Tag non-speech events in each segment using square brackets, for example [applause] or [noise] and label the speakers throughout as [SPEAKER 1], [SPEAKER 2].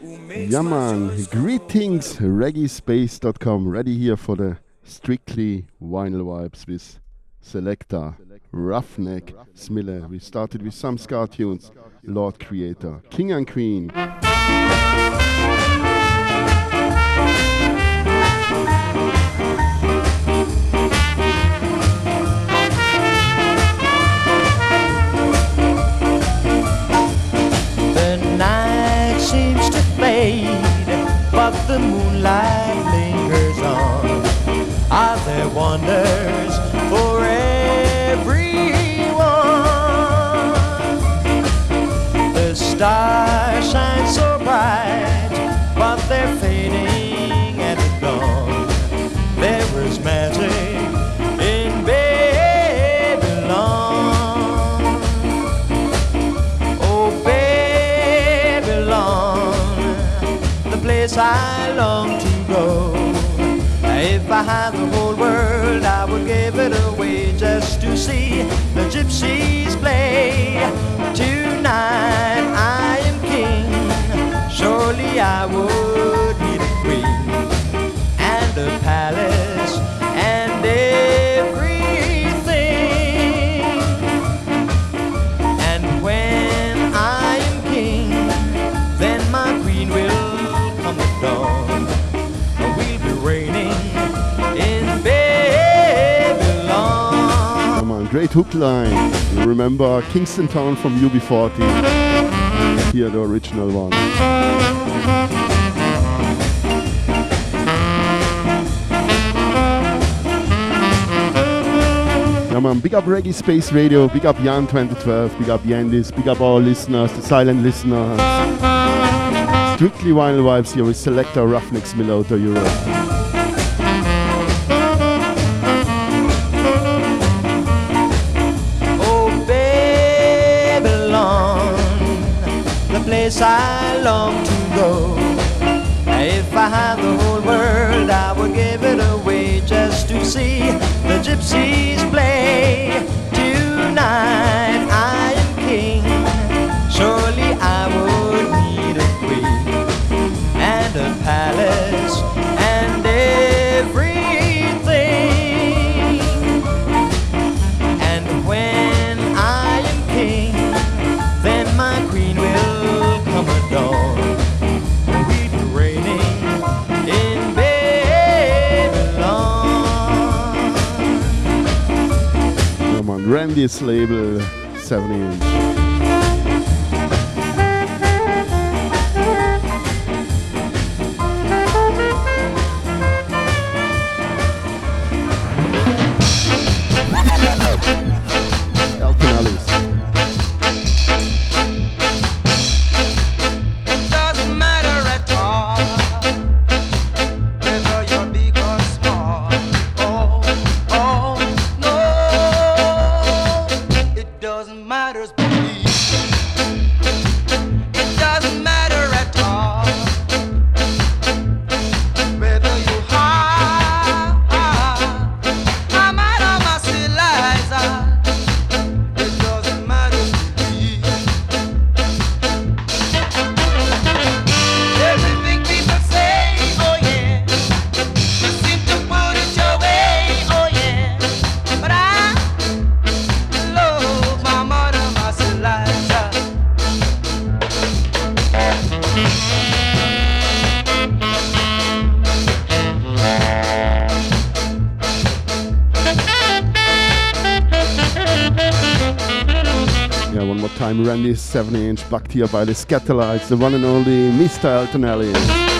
[SPEAKER 1] Yeah, man. Greetings, reggaespace.com. Ready here for the strictly vinyl vibes with Selector, Ruffneck, Smille. We started with some ska tunes. Lord Creator, King and Queen.
[SPEAKER 2] The moonlight lingers on. Are there wonders for everyone? The stars I the whole world, I would give it away just to see the gypsies play. Tonight I am king, surely I would need a queen and a palace
[SPEAKER 1] great hook line. You remember Kingston Town from UB40. Here, the original one. Yeah, man, big up Reggae Space Radio, big up Jan 2012, big up Yandis, big up all listeners, the silent listeners. Strictly vinyl vibes here with Selector Ruffneck Smilota Europe.
[SPEAKER 2] Place I long to go. If I had the whole world, I would give it away just to see the gypsies play. Tonight I am king, surely I would need a queen and a palace
[SPEAKER 1] Yeah, man, Randy's label, 7 inch. 70 inch Black Tia by the Skatalites, the one and only Mr.
[SPEAKER 3] Alton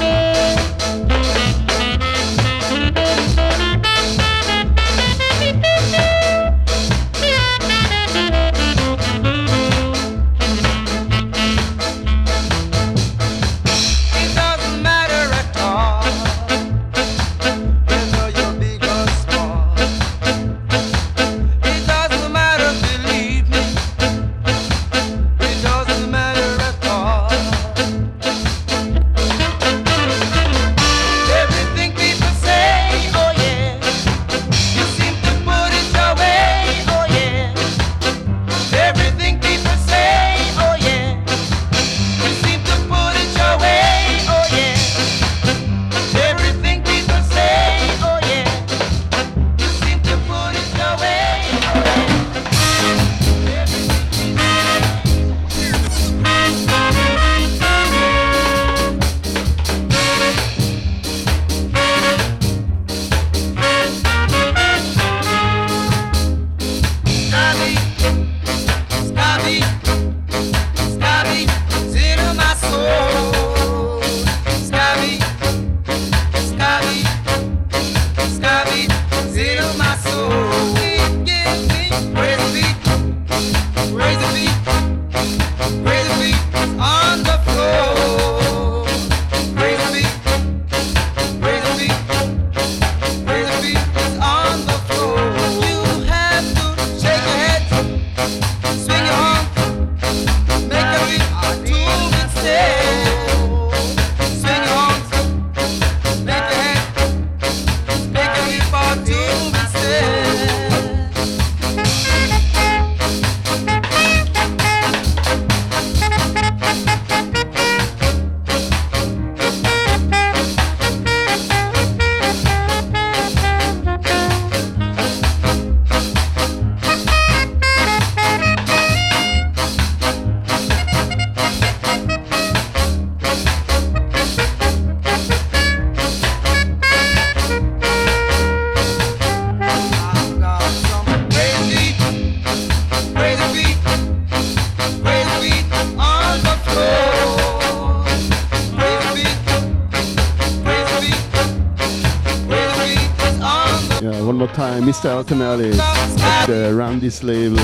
[SPEAKER 3] Alton Ellis at the Randy's label.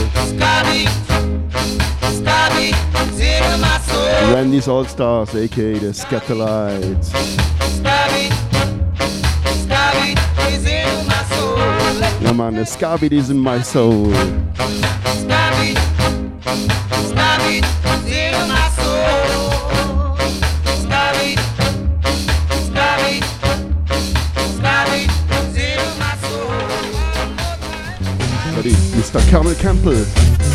[SPEAKER 3] Randy's All Stars, aka the Skatalites. Yeah, man, the Scabby is in my soul. Campbell.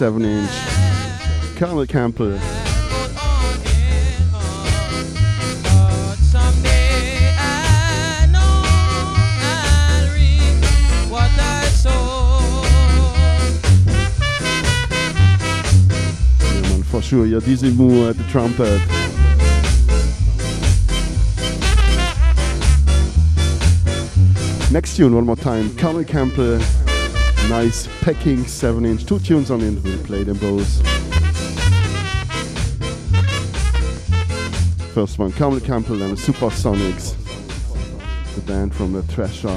[SPEAKER 3] 7 inch Cornell Campbell. for sure, yeah, Dizzy Moore at the trumpet. Next tune, one more time, Cornell Campbell nice packing 7 inch, two tunes on it, we'll play them both. First one, Cornell Campbell and the Supersonics, the band from the Thrasher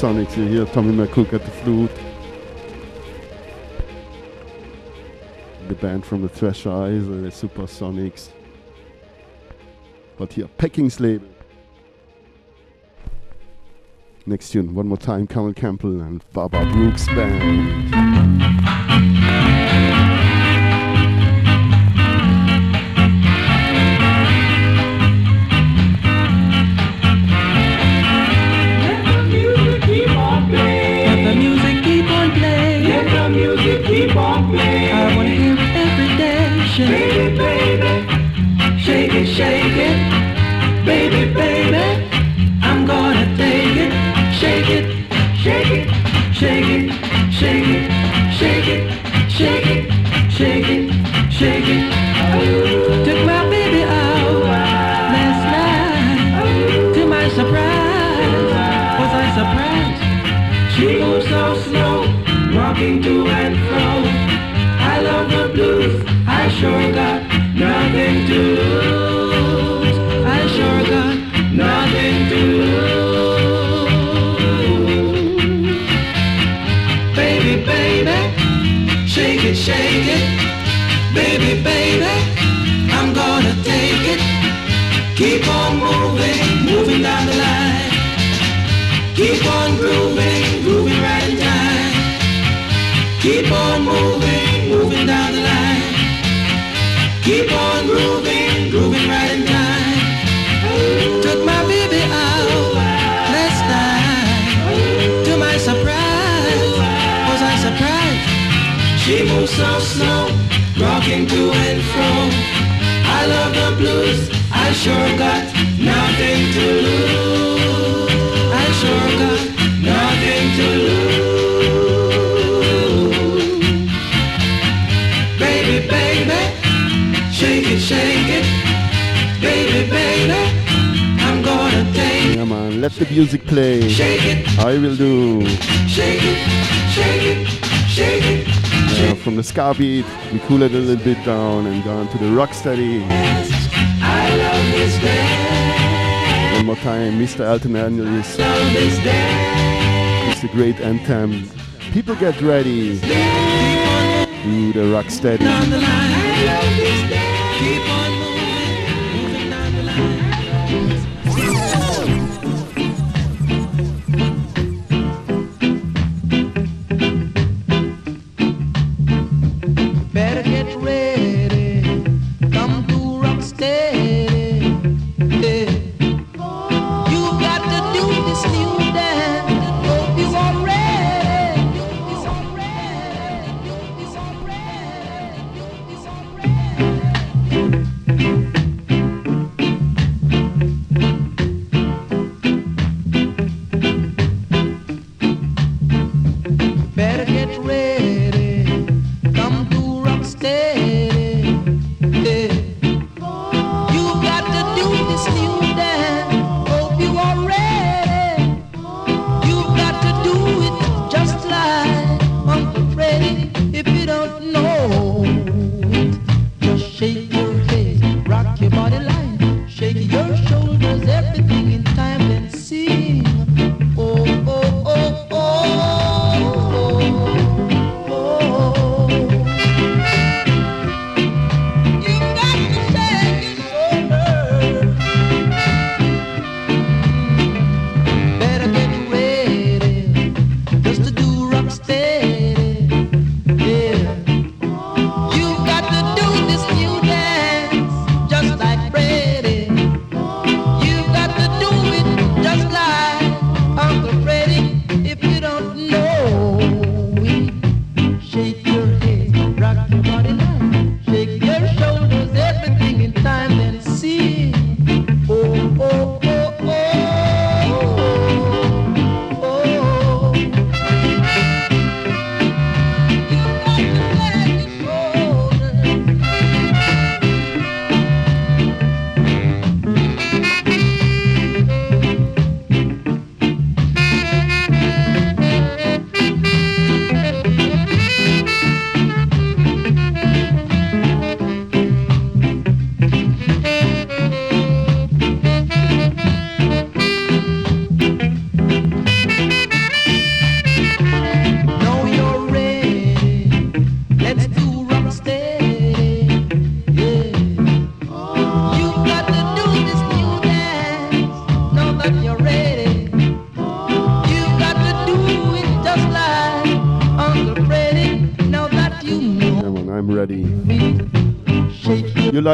[SPEAKER 1] Supersonics. You hear Tommy McCook at the flute. The band from the Treasure Isle, uh, the Supersonics. But here, Packing's label. Next tune, one more time, Cornell Campbell and Baba Brooks Band.
[SPEAKER 4] Rocking to and fro. I love the blues, I sure got nothing to lose. I sure got nothing to lose. Baby, baby, shake it, shake it. Baby, baby, I'm gonna take
[SPEAKER 1] Yeah, man, let the music play.
[SPEAKER 4] Shake it,
[SPEAKER 1] I will do.
[SPEAKER 4] shake it, shake it, shake it.
[SPEAKER 1] From the ska beat, we cool it a little bit down and go on to the
[SPEAKER 4] this dance,
[SPEAKER 1] One more time, Mr. Alton
[SPEAKER 4] love.
[SPEAKER 1] It's a great anthem. People get ready. Do the rocksteady.
[SPEAKER 4] down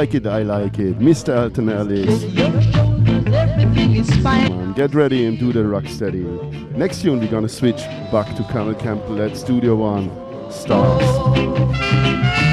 [SPEAKER 5] like it, I like it. Mr. Alton Ellis. On, get ready and do the rock steady. Next tune, we're gonna switch back to Camel Camp. Let's Studio One. Stars.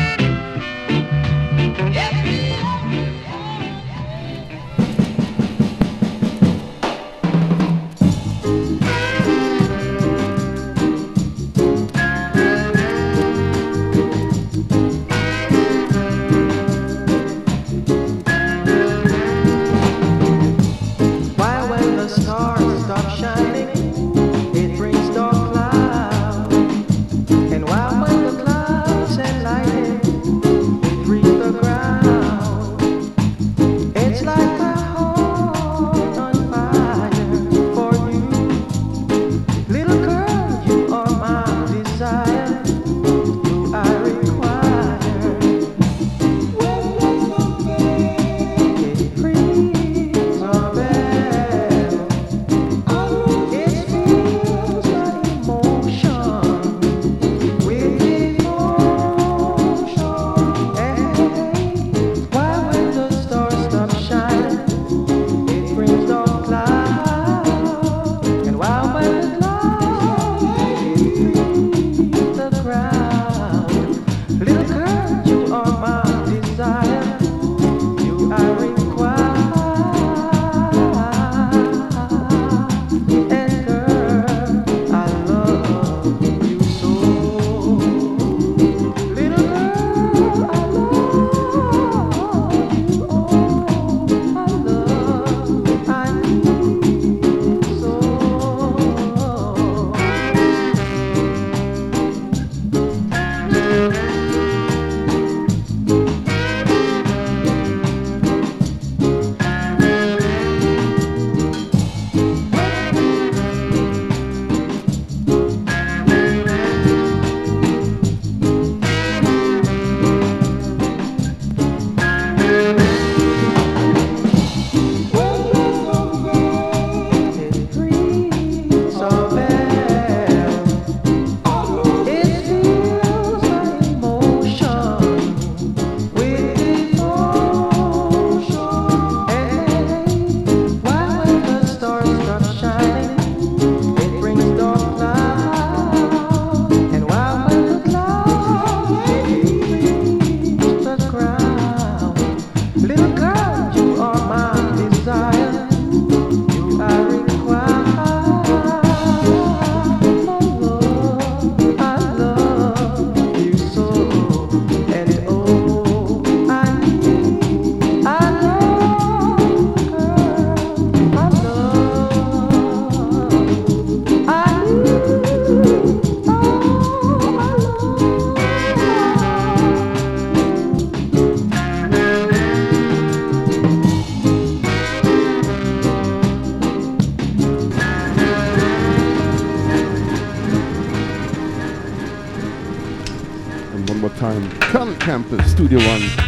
[SPEAKER 5] Campus, Studio One.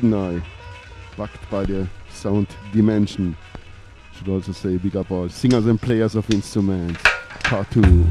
[SPEAKER 5] Hidden Eye, backed by the Sound Dimension. Should also say big up all singers and players of instruments. Part 2.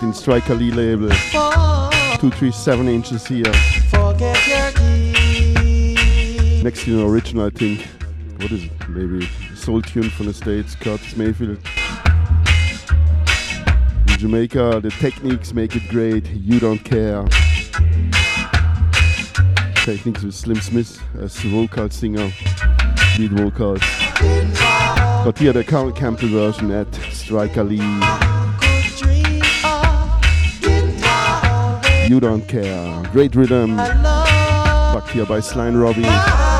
[SPEAKER 5] In Striker Lee label. Two, three, seven inches here. Next to the original, I think. What is it? Maybe soul tune from the States, Curtis Mayfield. In Jamaica, the techniques make it great. You don't care. Techniques with Slim Smith as vocal singer, lead vocals. But here the Carl Campbell version at Striker Lee. You Don't Care. Great rhythm. Back here by Sly & Robbie.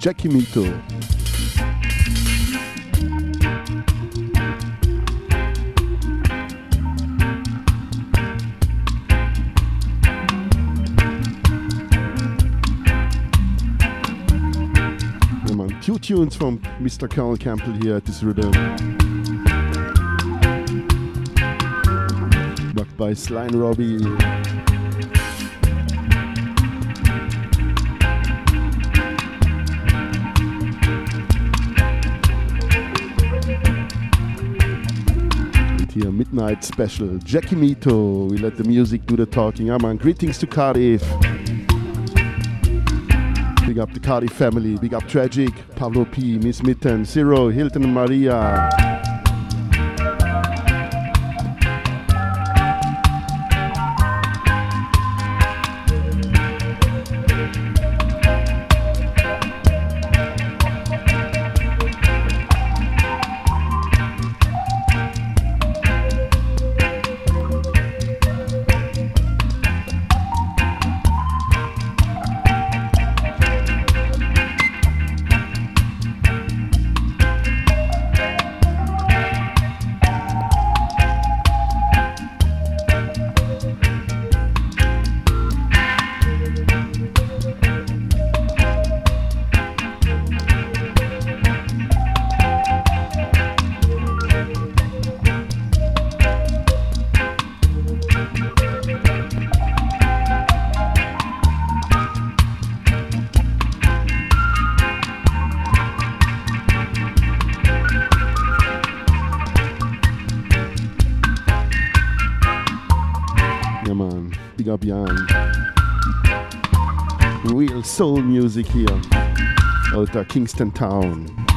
[SPEAKER 1] Jackie Mittoo. Two tunes from Mr. Cornell Campbell here at this rhythm. Rocked by Sly & Robbie. Midnight Special, Jackie Mittoo. We let the music do the talking. Man. Greetings to Cardiff. Big up the Cardiff family. Big up Tragic, Pablo P, Miss Mitten, Zero, Hilton and Maria. Music here. Out of Kingston Town.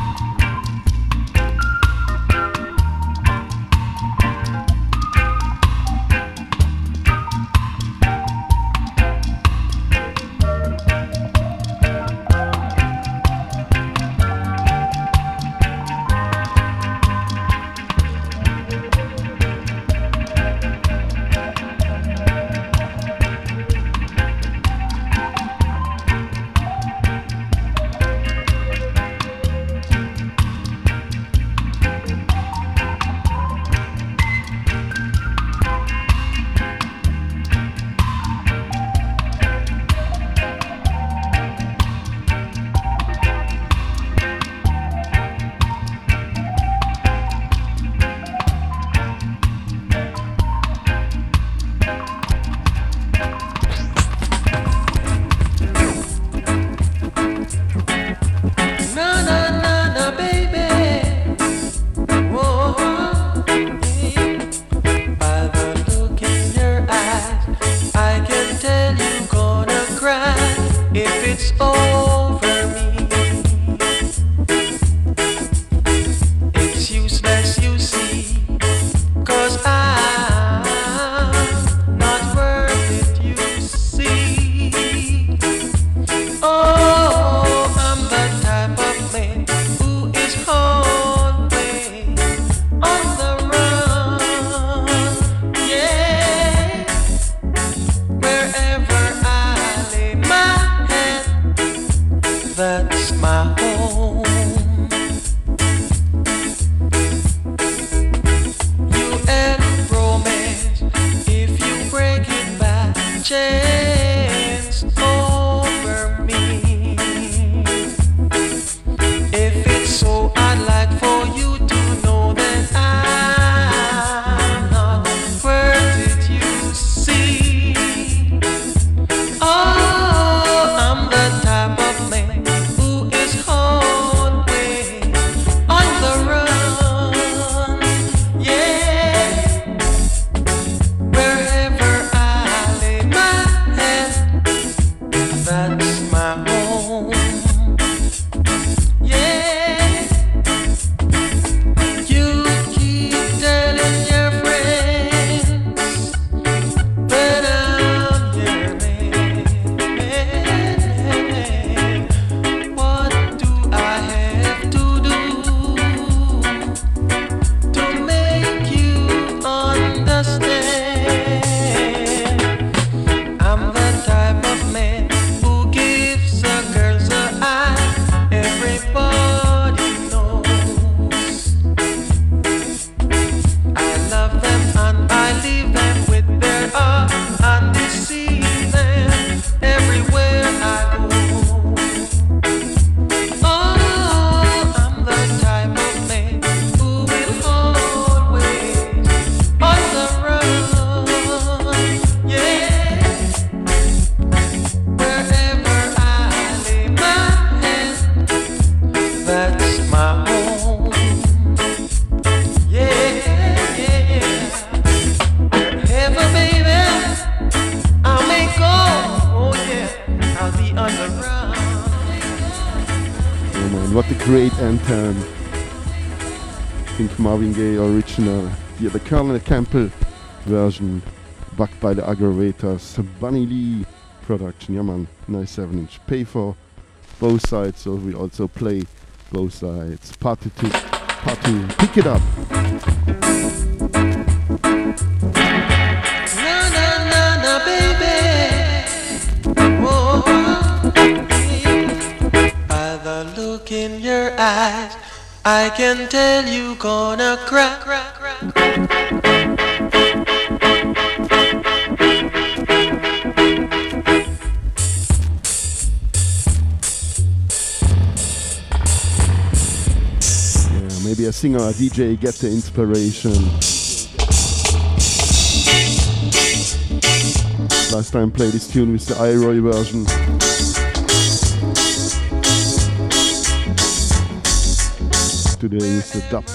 [SPEAKER 1] Version, backed by the Aggravators. Bunny Lee production. Yeah man, nice 7 inch. Pay for both sides, so we also play both sides. Party to party. Pick it up.
[SPEAKER 5] Oh, look in your eyes, I can tell you gonna cry.
[SPEAKER 1] A uh, singer a DJ get the inspiration. Last time played this tune with the I-Roy version. Today is the dub.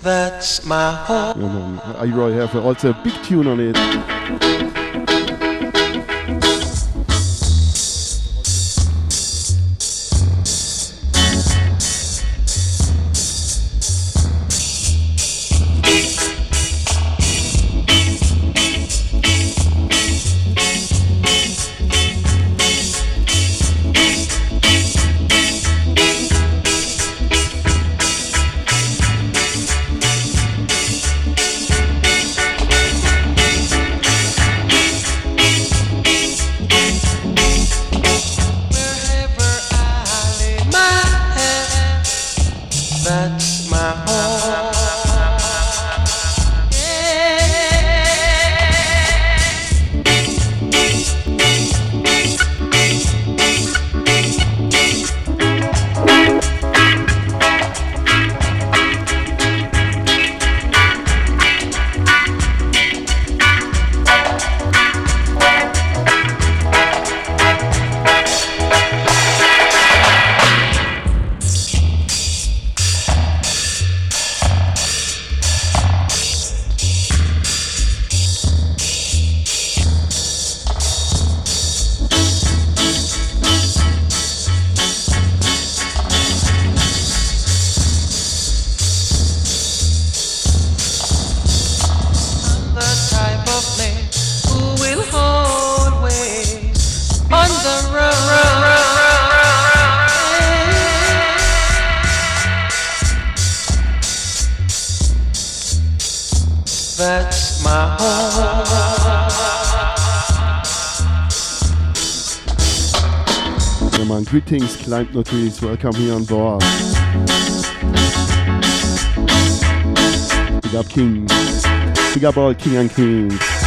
[SPEAKER 5] That's my home.
[SPEAKER 1] Yeah, man. I-Roy have also a big tune on it. Greetings, Climb Notice. Welcome here on board. Big up King. Big up all King and Queens.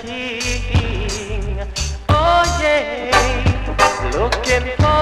[SPEAKER 5] king. Oh yeah,
[SPEAKER 6] looking for.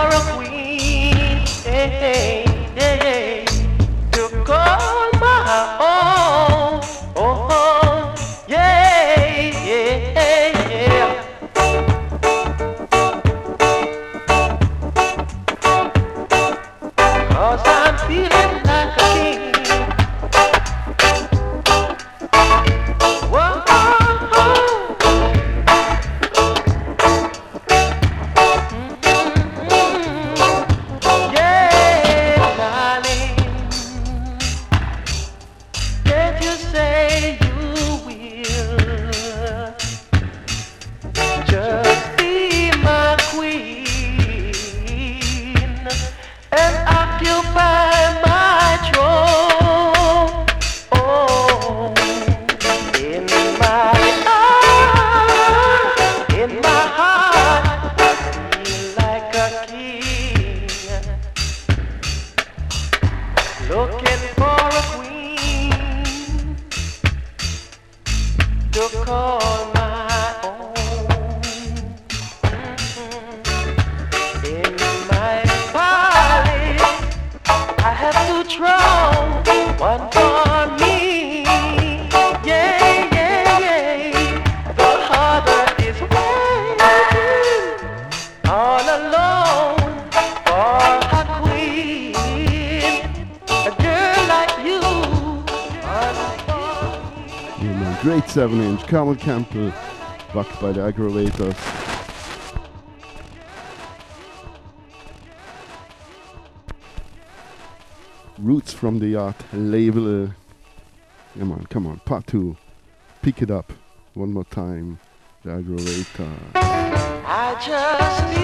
[SPEAKER 1] Campbell, uh, backed by the Aggravators. Roots from the Yacht label. Uh, come on, come on. Part 2. Pick it up. One more time. The Aggravator.
[SPEAKER 6] I just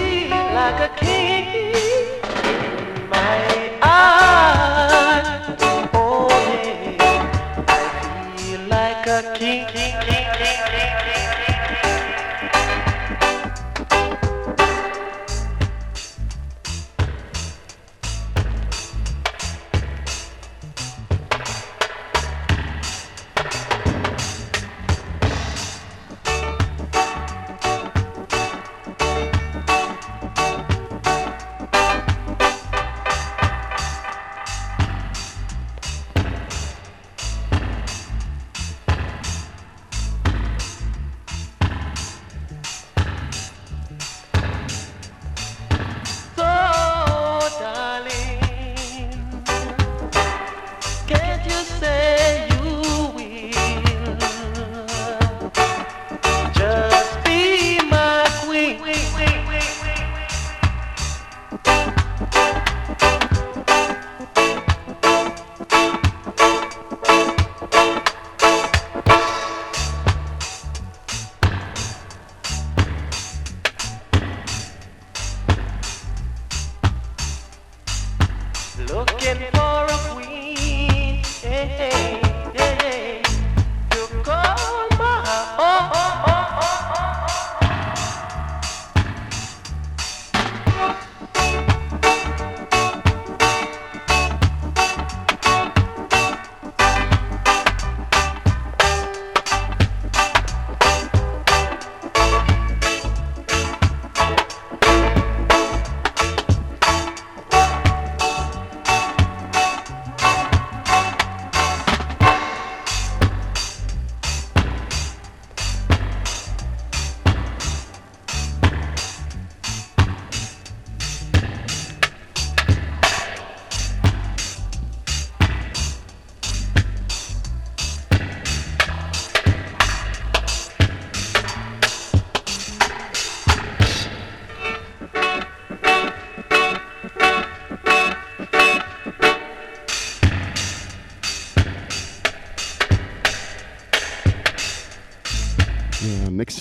[SPEAKER 6] like a king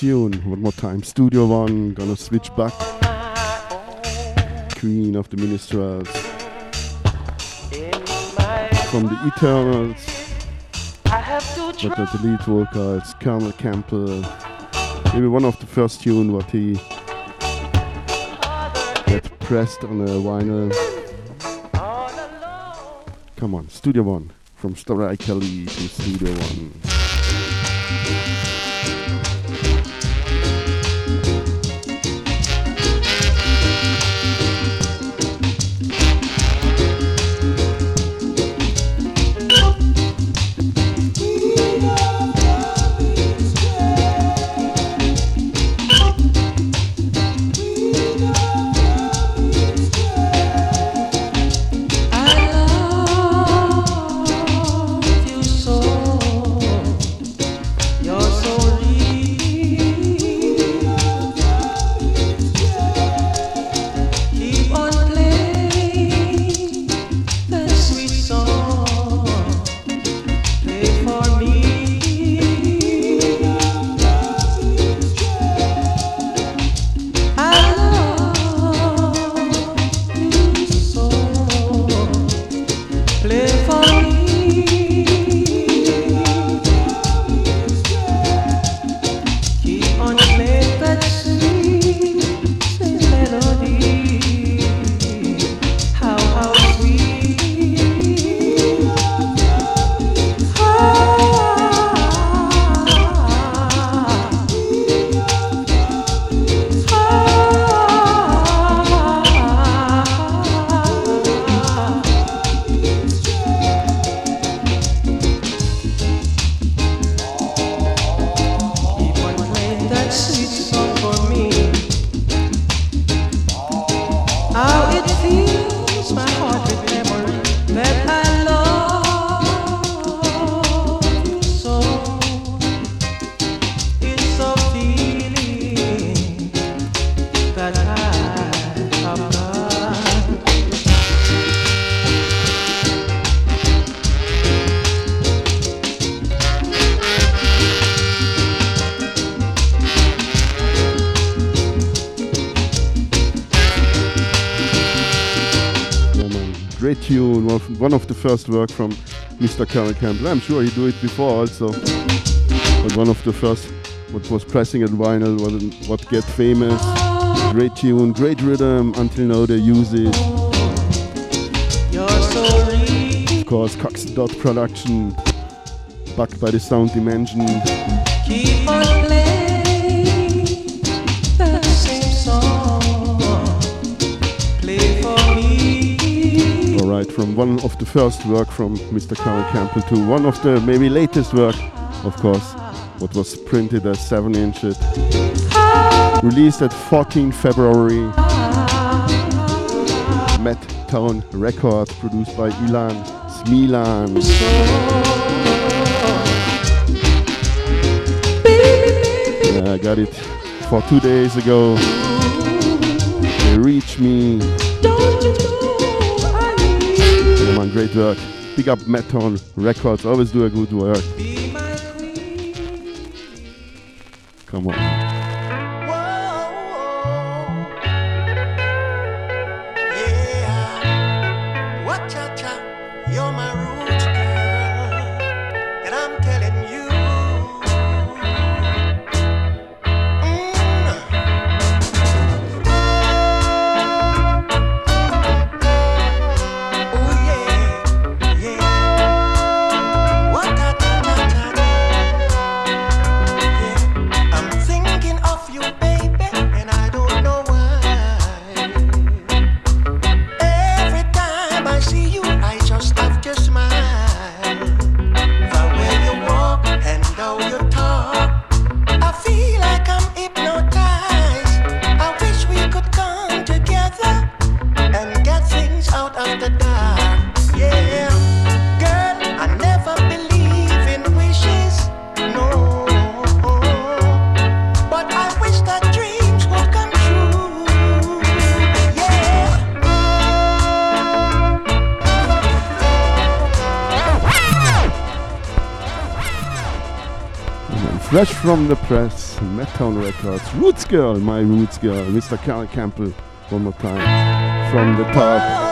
[SPEAKER 1] tune. One more time. Studio One. Gonna switch back. Queen of the Minstrels. From the Eternals. But the lead vocals. Cornell Campbell. Maybe one of the first tune what he had pressed on a vinyl. Come on, Studio One. From Story Kelly to Studio One.
[SPEAKER 5] work from Mr. Cornell Campbell. I'm sure he do it before also. But one of the first what was pressing at vinyl, was what get famous. Great tune, great rhythm, until now they use it. Of course, Coxsone Production, backed by the Sound Dimension. from one of the first work from Mr. Cornell Campbell to one of the maybe latest work, of course, what was printed as 7 inch, released at 14 February. Met Town Records, produced by Ilan Smilan. Yeah, I got it for two days ago. They reached me Hey man, great work. Big up Metron Records, always do a good work. Come on. Town Records. Roots Girl, my Roots Girl, Mr. Cornell Campbell, one more time. From the top.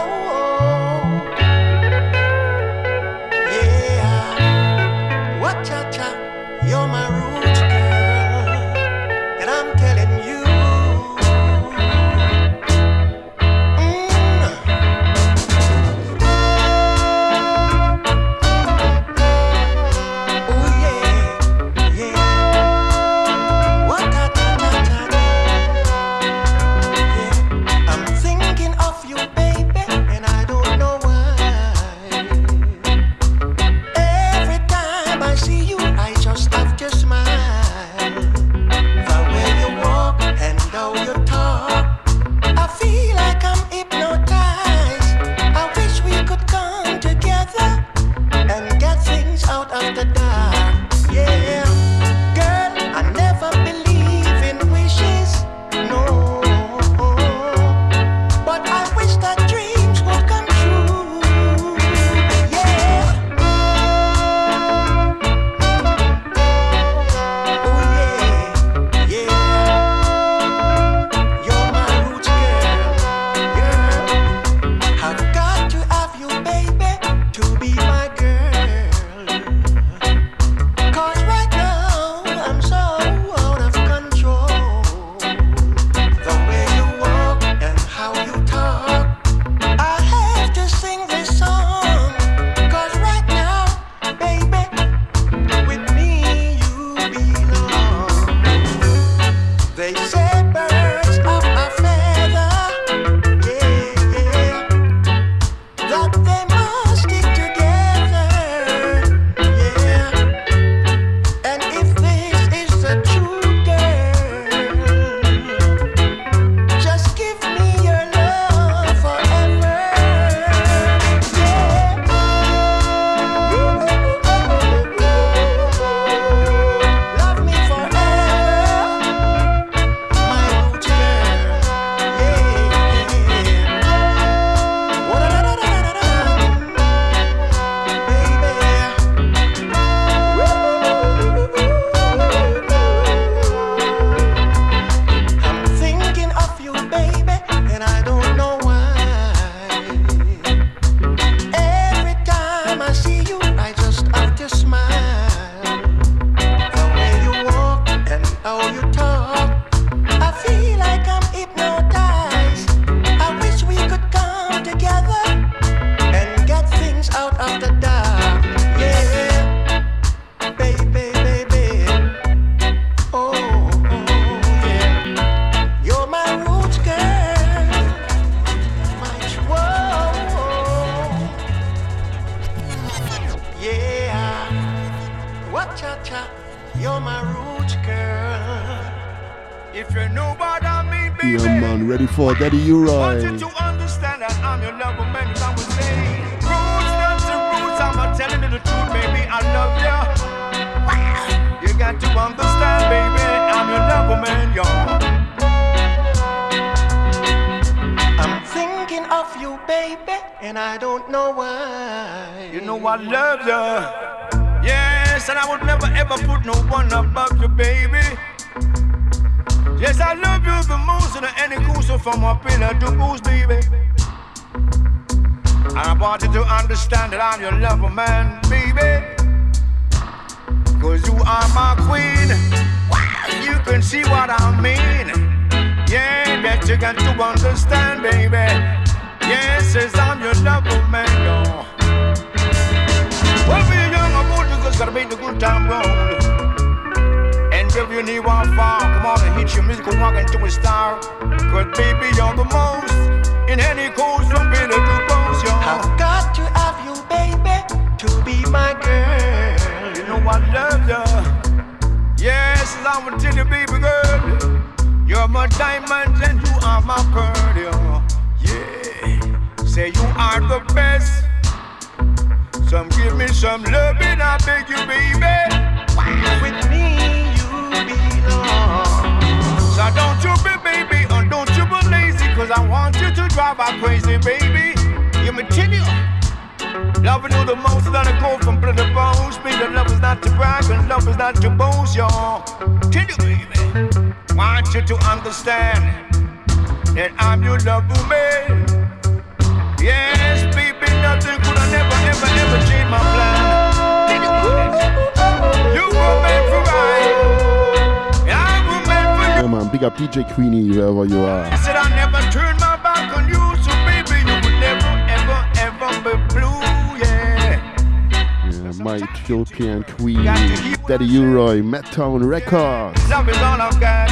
[SPEAKER 1] Cat Records.
[SPEAKER 7] All I've got.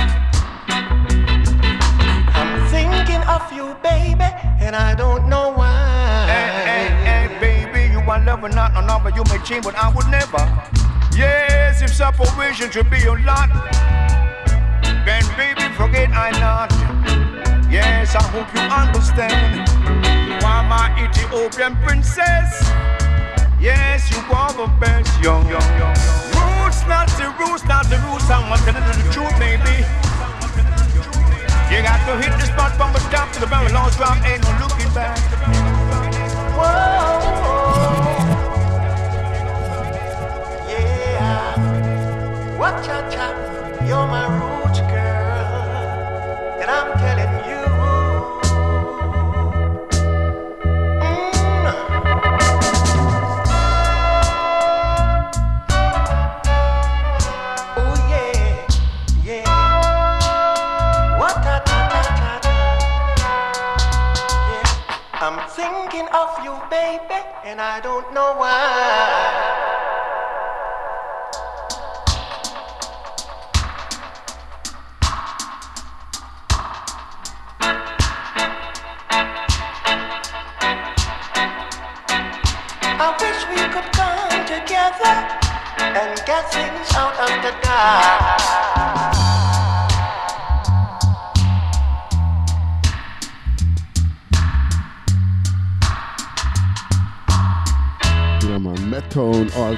[SPEAKER 5] I'm thinking of you, baby, and I don't know why.
[SPEAKER 7] Hey, hey, hey, baby, you are not but I would never. Yes, if should be your lot, then baby, forget I not. Yes, I hope you understand. You are my Ethiopian princess. Yes, you are the best, that's not the rules, not the rules. I'm telling you the truth, baby. You got to hit the spot from the top to the very long drop. Ain't no looking back.
[SPEAKER 5] Whoa. Yeah. Watch out,
[SPEAKER 1] you're my rule.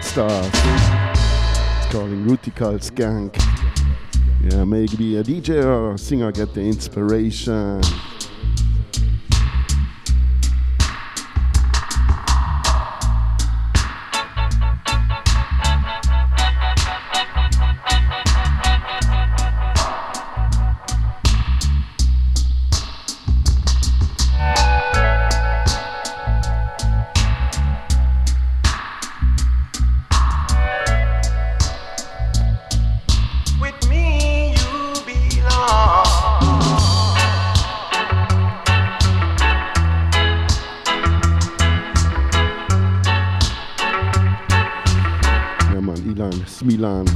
[SPEAKER 1] stuff. It's called Rutical Skank. Yeah, maybe a DJ or a singer get the inspiration.
[SPEAKER 5] Smilan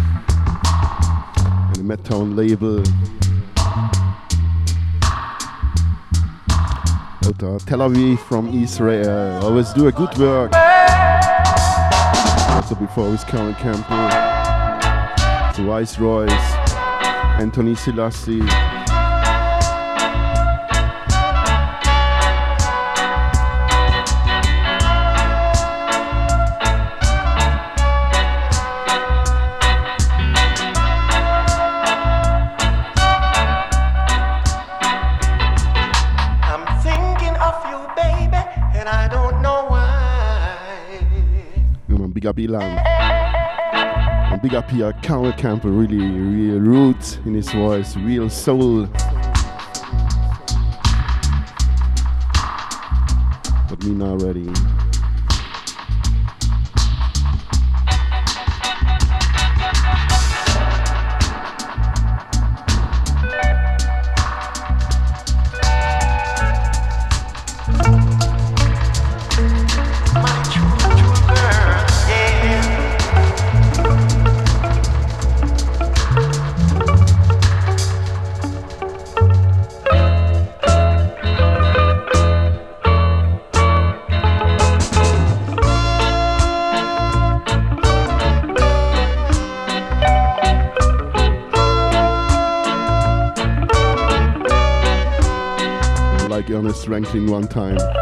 [SPEAKER 5] and the Madtown label. Out uh, of Tel Aviv from Israel. Always do a good work. Also before with Cornell Campbell, the Viceroys, Anthony Selassie. Big up Campbell, really real roots in his voice, real soul. But me not ready. Rankin one time.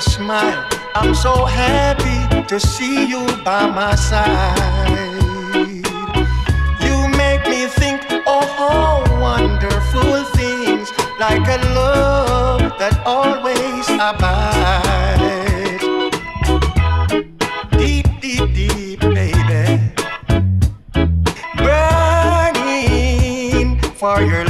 [SPEAKER 5] smile. I'm so happy to see you by my side. You make me think of all wonderful things, like a love that always abides. Deep, deep, deep, baby. Burning for your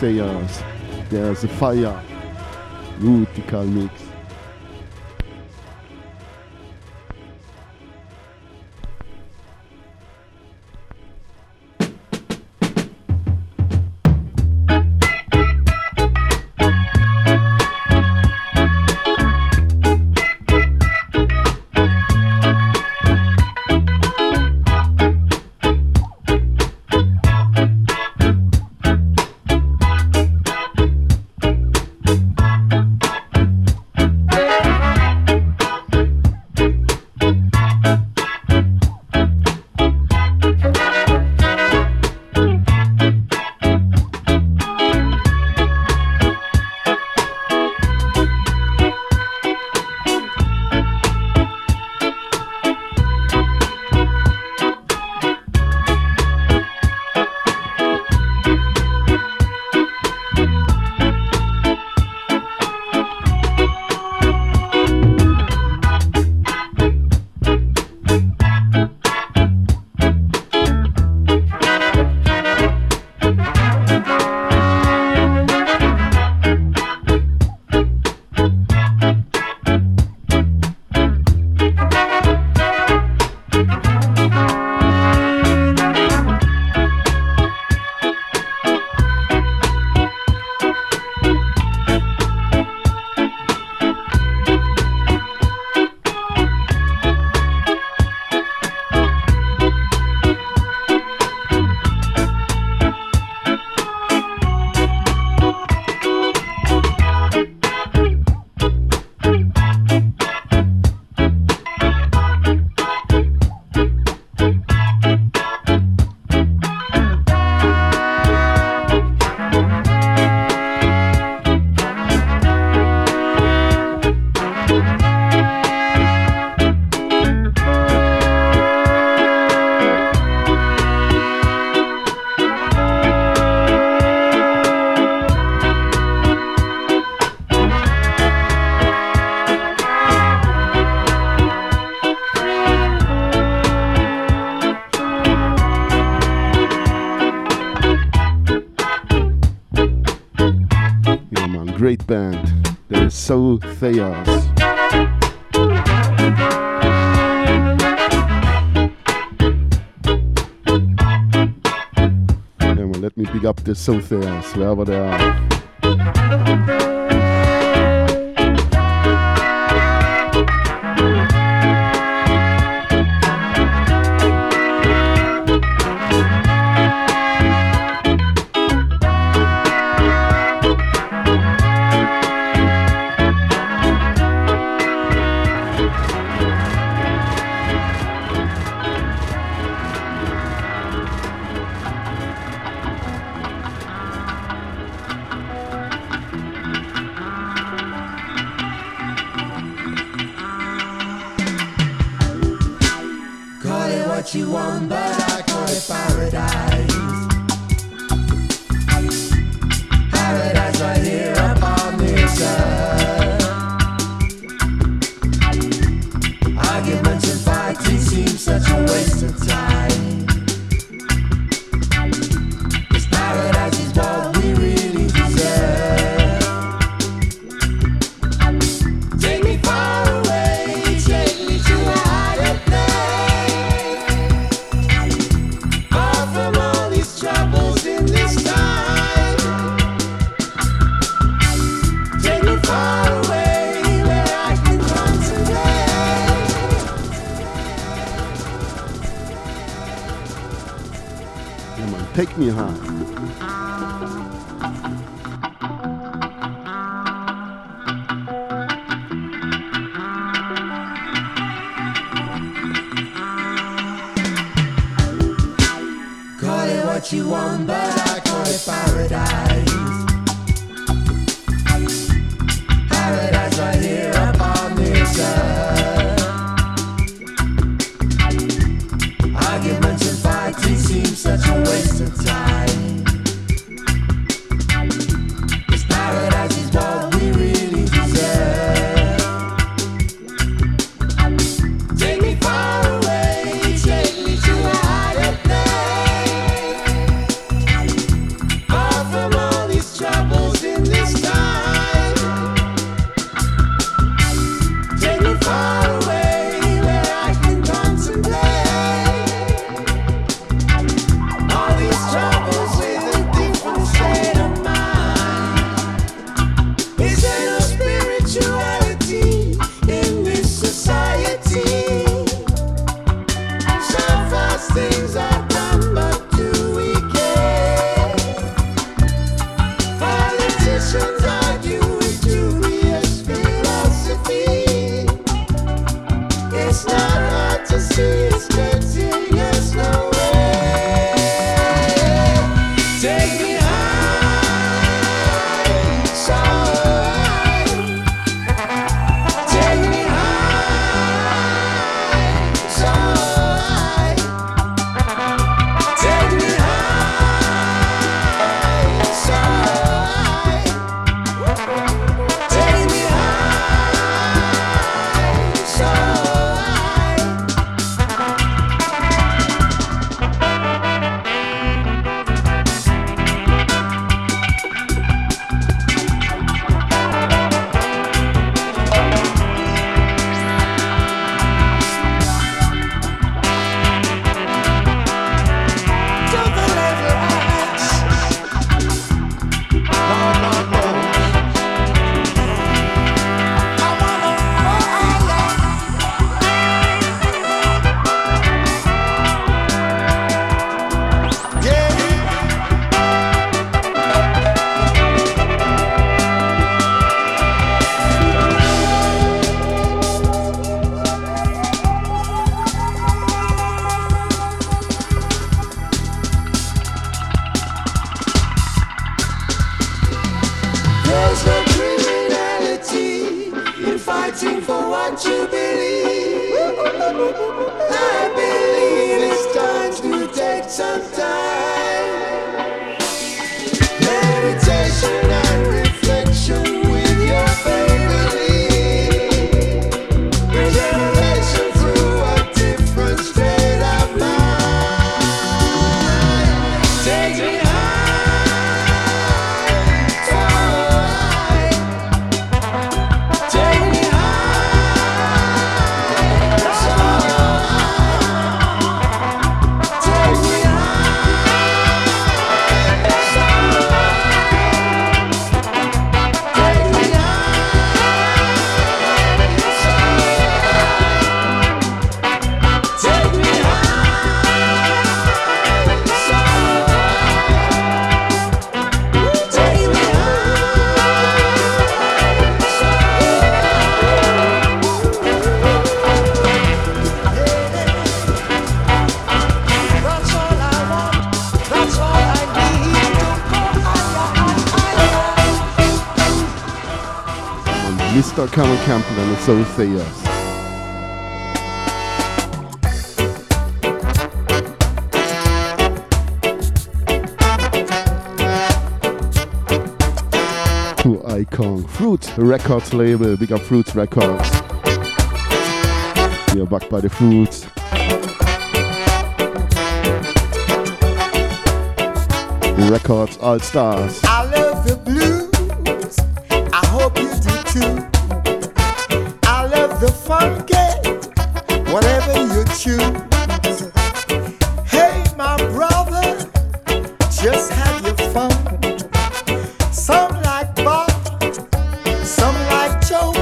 [SPEAKER 5] There's a fire.
[SPEAKER 1] Rootical mix. Theos. Let me pick up the Sotheos, wherever they are.
[SPEAKER 8] what you want, but I call it paradise. Paradise right here upon this earth. Arguments and fighting seem such a waste of time. Dr. and Campbell and So see us. Who I
[SPEAKER 5] Kong Fruit Records label, big up Fruit Records. We are back by the Fruit. Records All Stars.
[SPEAKER 1] show.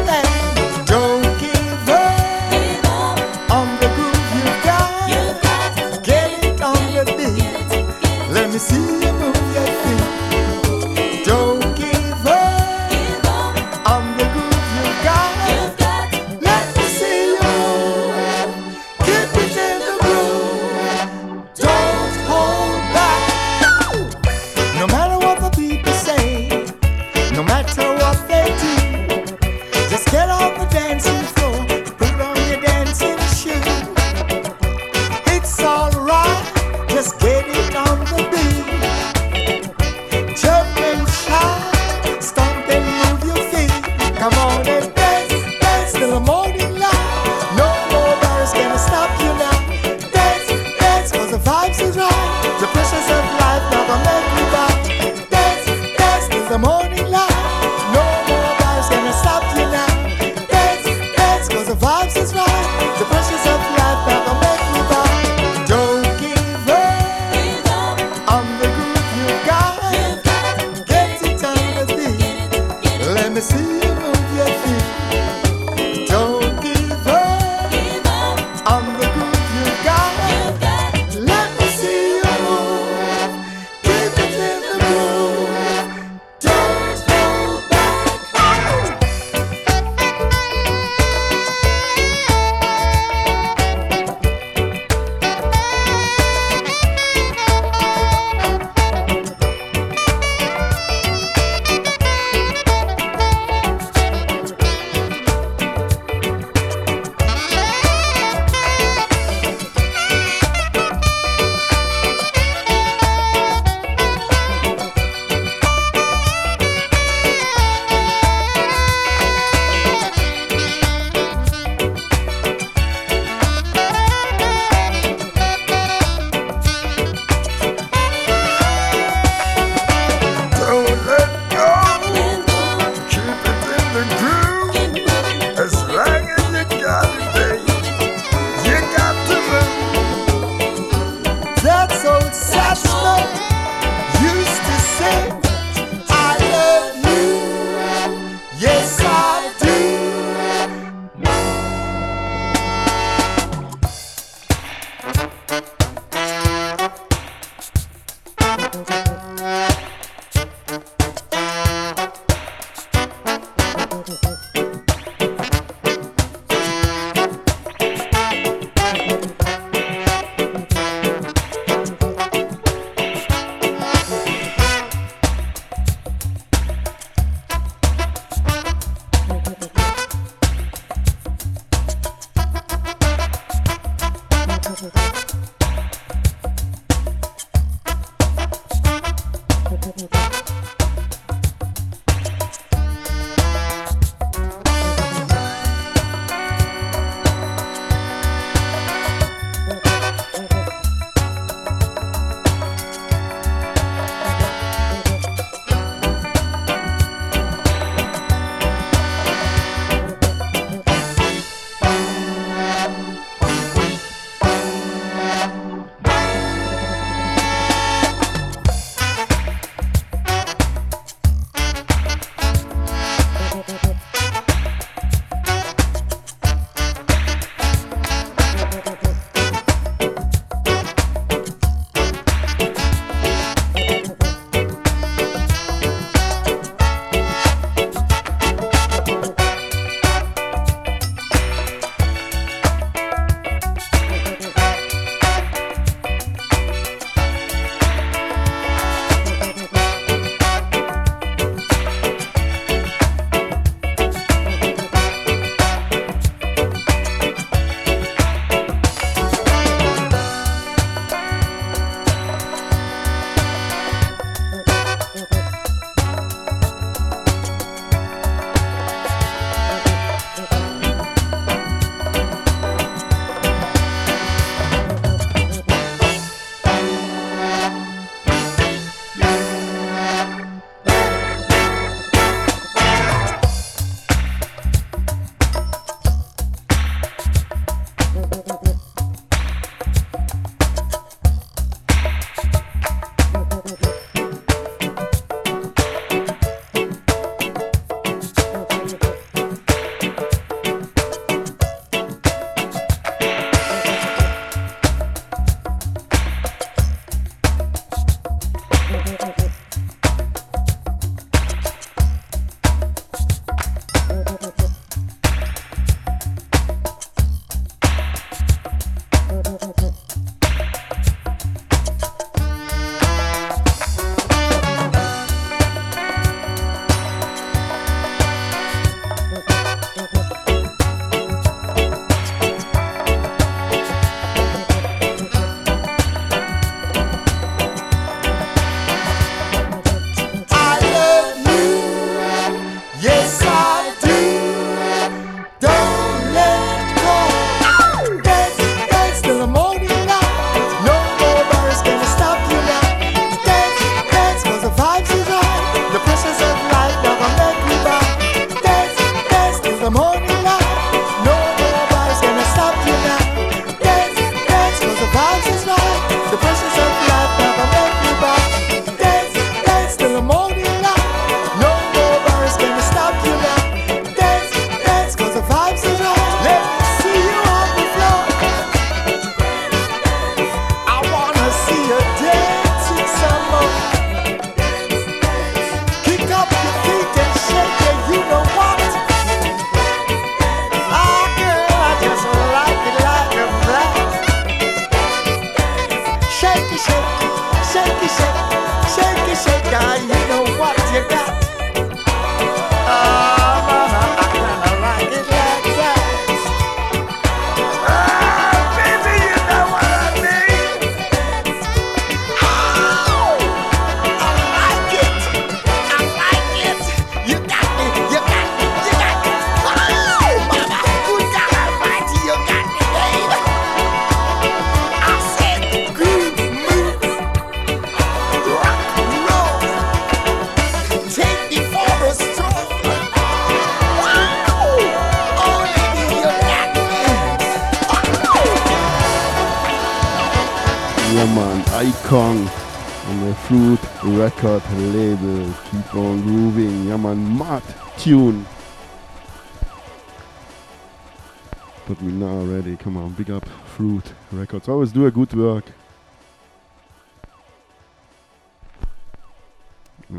[SPEAKER 1] Records. Always do a good work.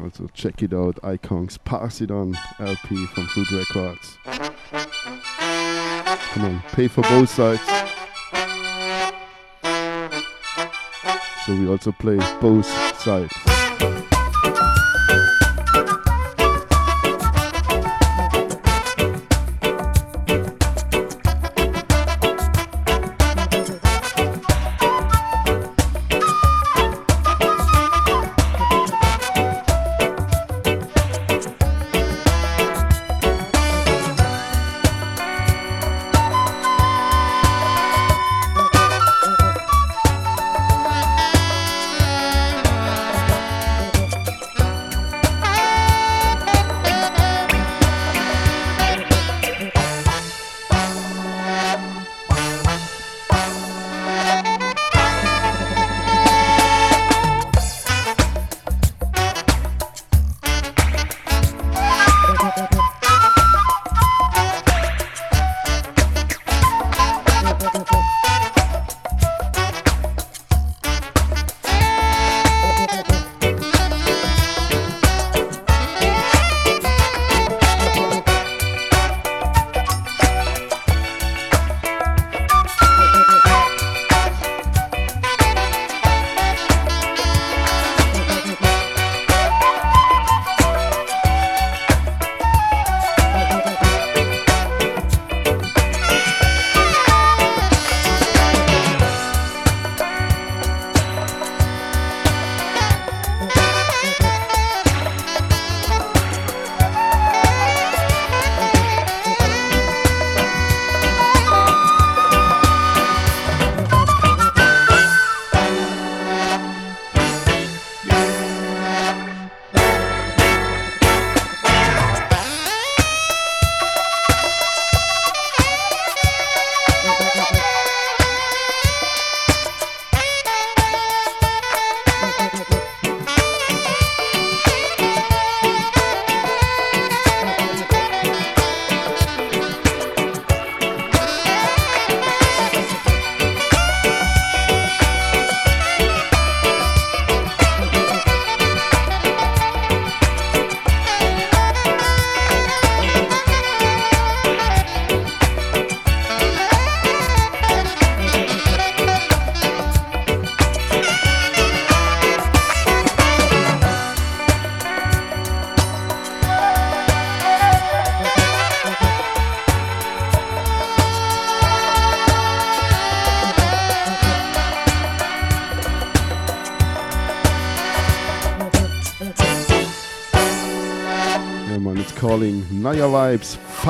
[SPEAKER 1] Also check it out, I Kong's. Pass it on LP from Food Records. Come on, pay for both sides. So we also play both sides.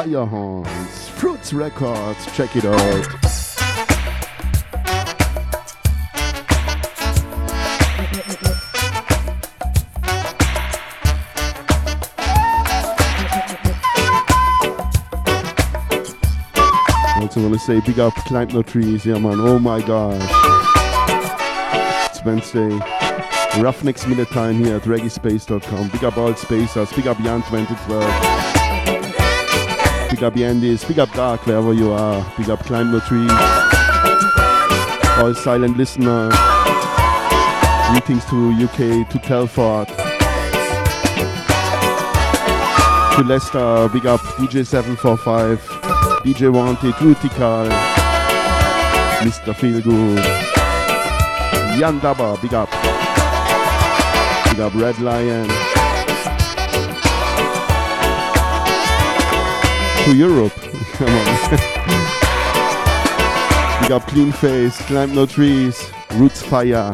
[SPEAKER 1] Vibes Firehorns. Fruits Records, check it out. I also want to say big up Climb No Trees, yeah man, oh my gosh. It's Wednesday. Roughnecks Minute Time here at reggaespace.com. Big up all spacers, big up Jan 2012. Big up Yandis, big up Dark wherever you are. Big up Climb the Tree, All silent listeners. Greetings to UK, to Telford. To Leicester, big up DJ745, DJ Wanted, Rutical, Mr. Feelgood, Jan Dabba, big up. Big up Red Lion. To Europe. Come on. [laughs] Big up Clean Face, Climb No Trees, Roots Fire.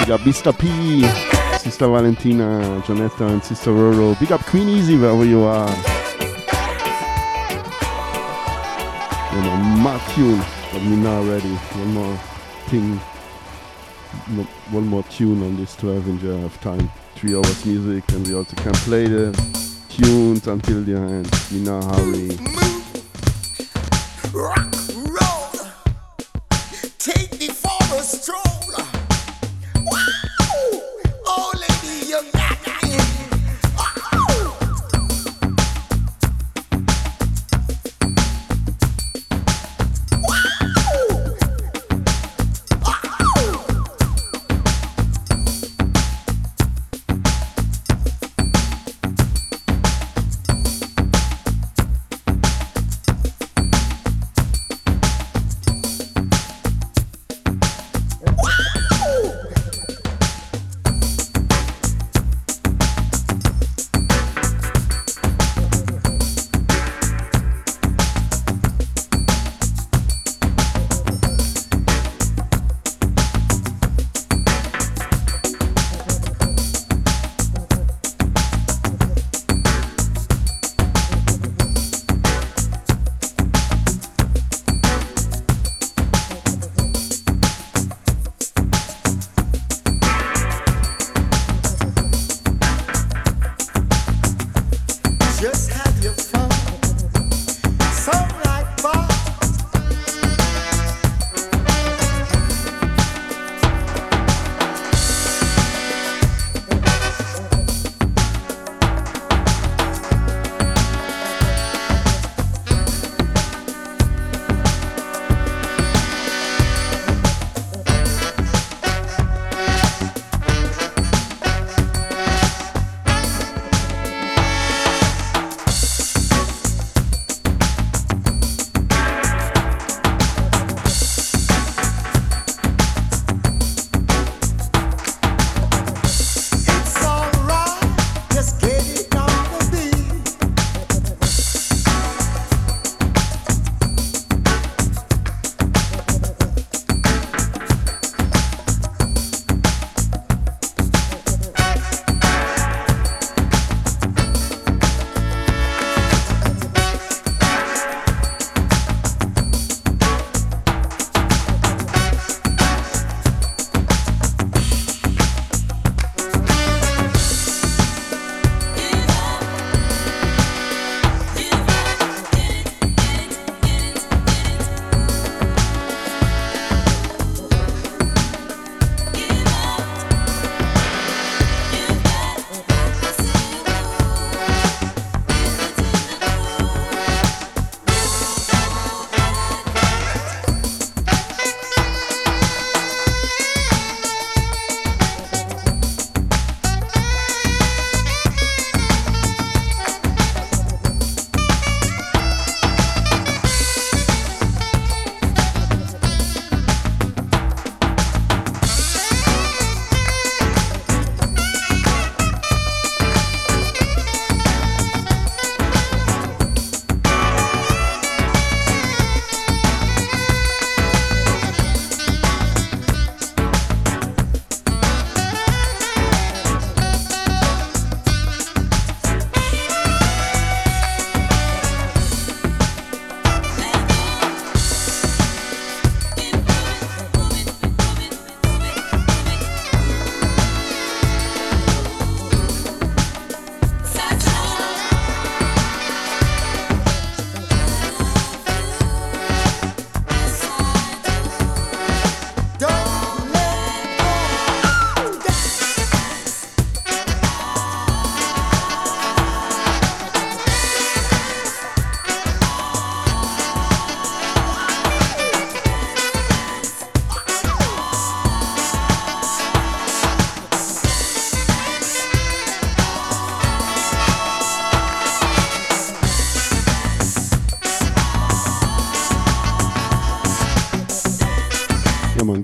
[SPEAKER 1] Big up Mr. P, Sister Valentina, Janetta and Sister Roro. Big up Queen Easy wherever you are. And a mad tune, we now. One more thing mo- one more tune on this 12 inch have time. Three hours music, and we also can play the tunes until the end.
[SPEAKER 9] You know how we now hurry.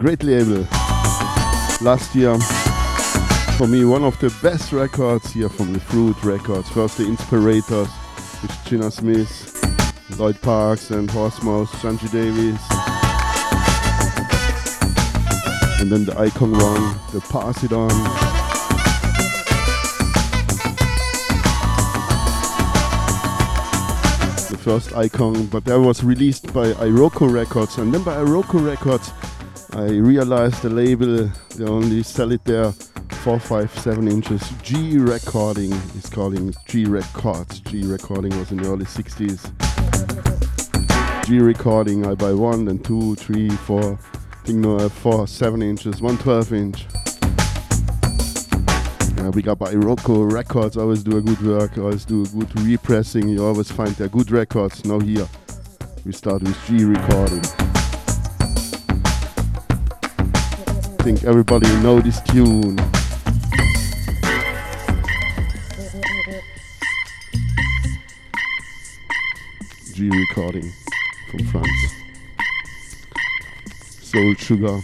[SPEAKER 10] Great label. Last year, for me, one of the best records here from the Fruit Records. First, the Inspirators with Gina Smith, Lloyd Parks, and Horsemouth, Sangie Davis. And then the I Kong one, the Pass It On. The first I Kong, but that was released by Iroko Records, and then by Iroko Records, I realized the label they only sell it there four, five, seven inches. Gee Recording is calling Gee Records. Gee Recording was in the early 60s. Gee Recording, I buy one, then two, three, four. I think no, I four, seven inches, one 12 inch. Yeah, we got by Rocco Records, always do a good work, always do good repressing. You always find their good records. Now here, we start with Gee Recording. Think everybody know this tune. Gee recording from France. Soul Sugar.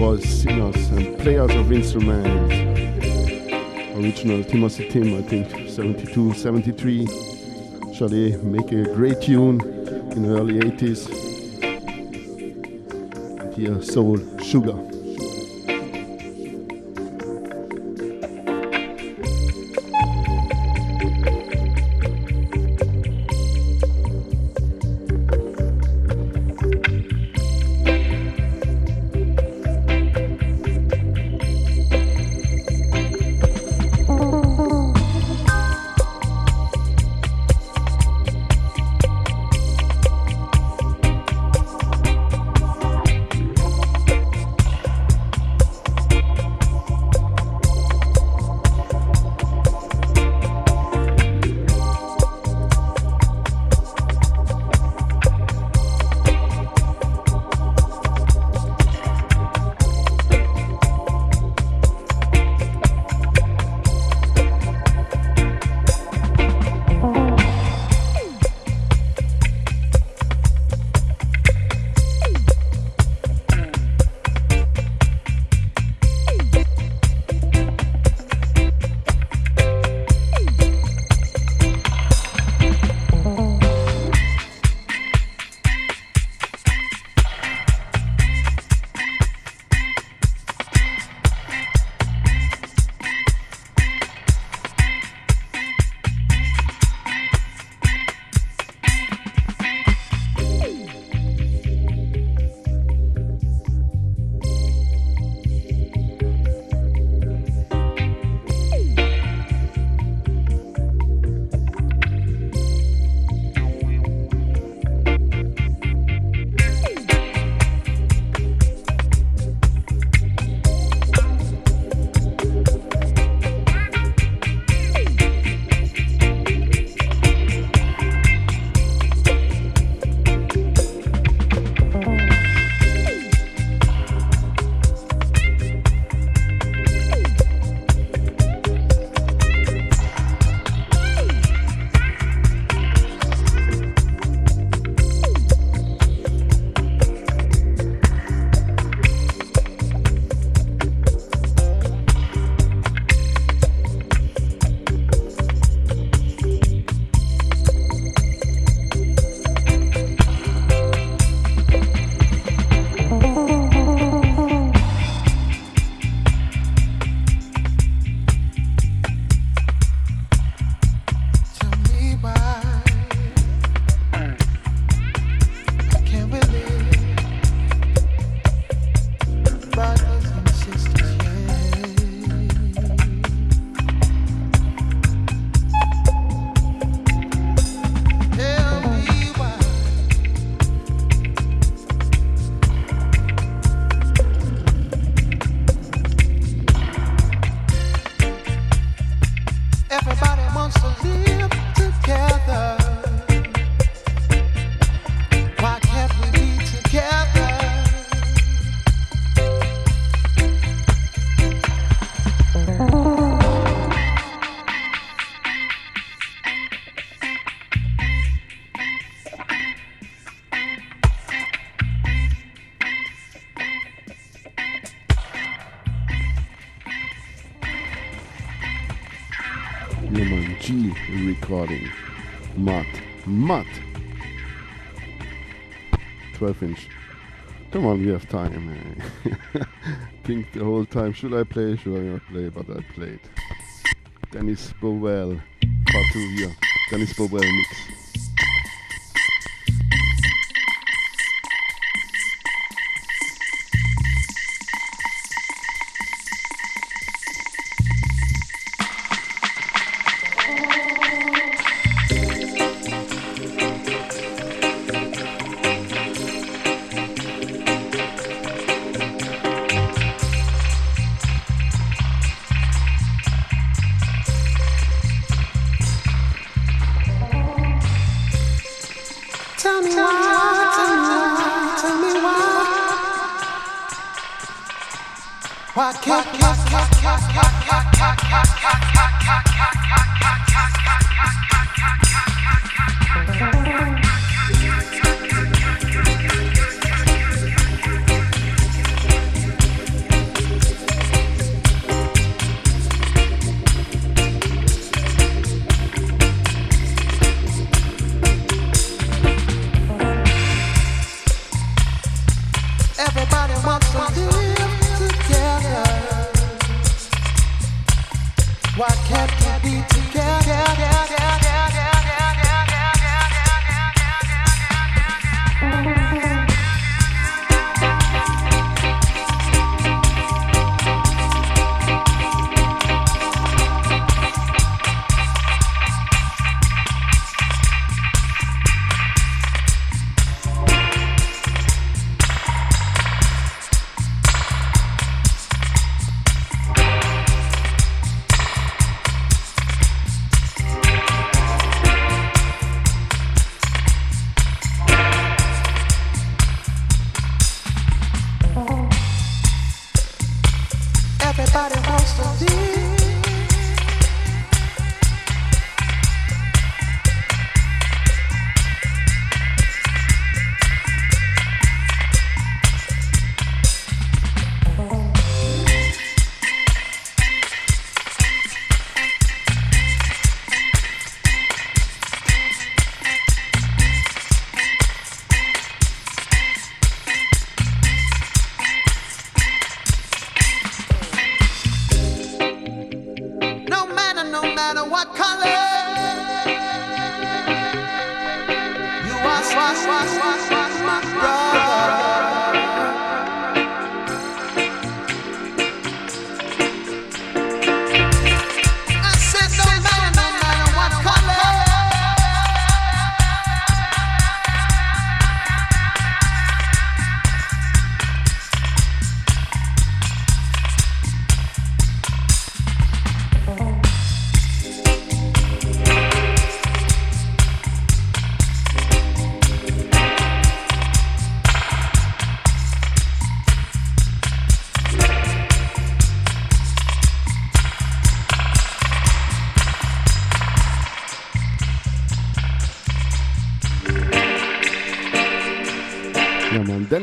[SPEAKER 1] All singers and players of instruments. Original Timothy Tim, I think 72, 73. Chalet make a great tune in the early 80s. And here, Soul Sugar. Gee-Recording. Matt. Matt. 12 inch. Come on, we have time. eh. [laughs] Think the whole time, should I play, should I not play, but I played. Dennis Bovell, part 2 here. Dennis Bovell mix.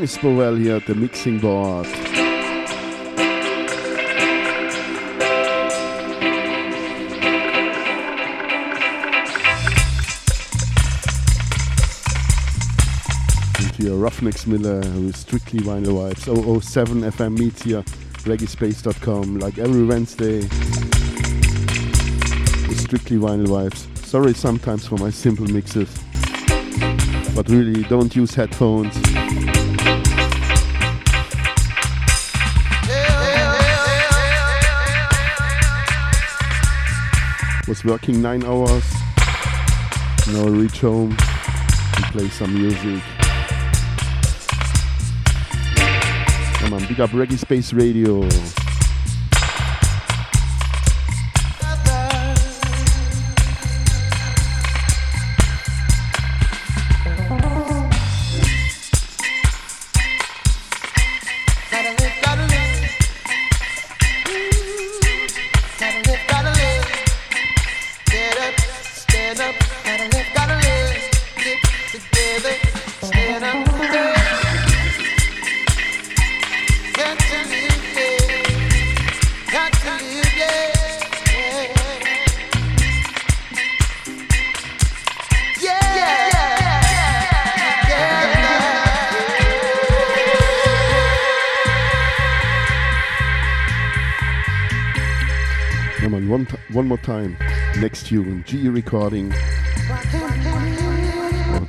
[SPEAKER 1] Dennis Bovell hier, der Mixing Board. Und hier Ruffneck Smille with Strictly Vinyl Vibes. 007 FM meets here, reggaespace.com, like every Wednesday. With Strictly Vinyl Vibes. Sorry sometimes for my simple mixes. But really, don't use headphones. Working nine hours. Now I reach home and play some music. Come on, big up Reggae Space Radio. Tune, Gee Recording. Or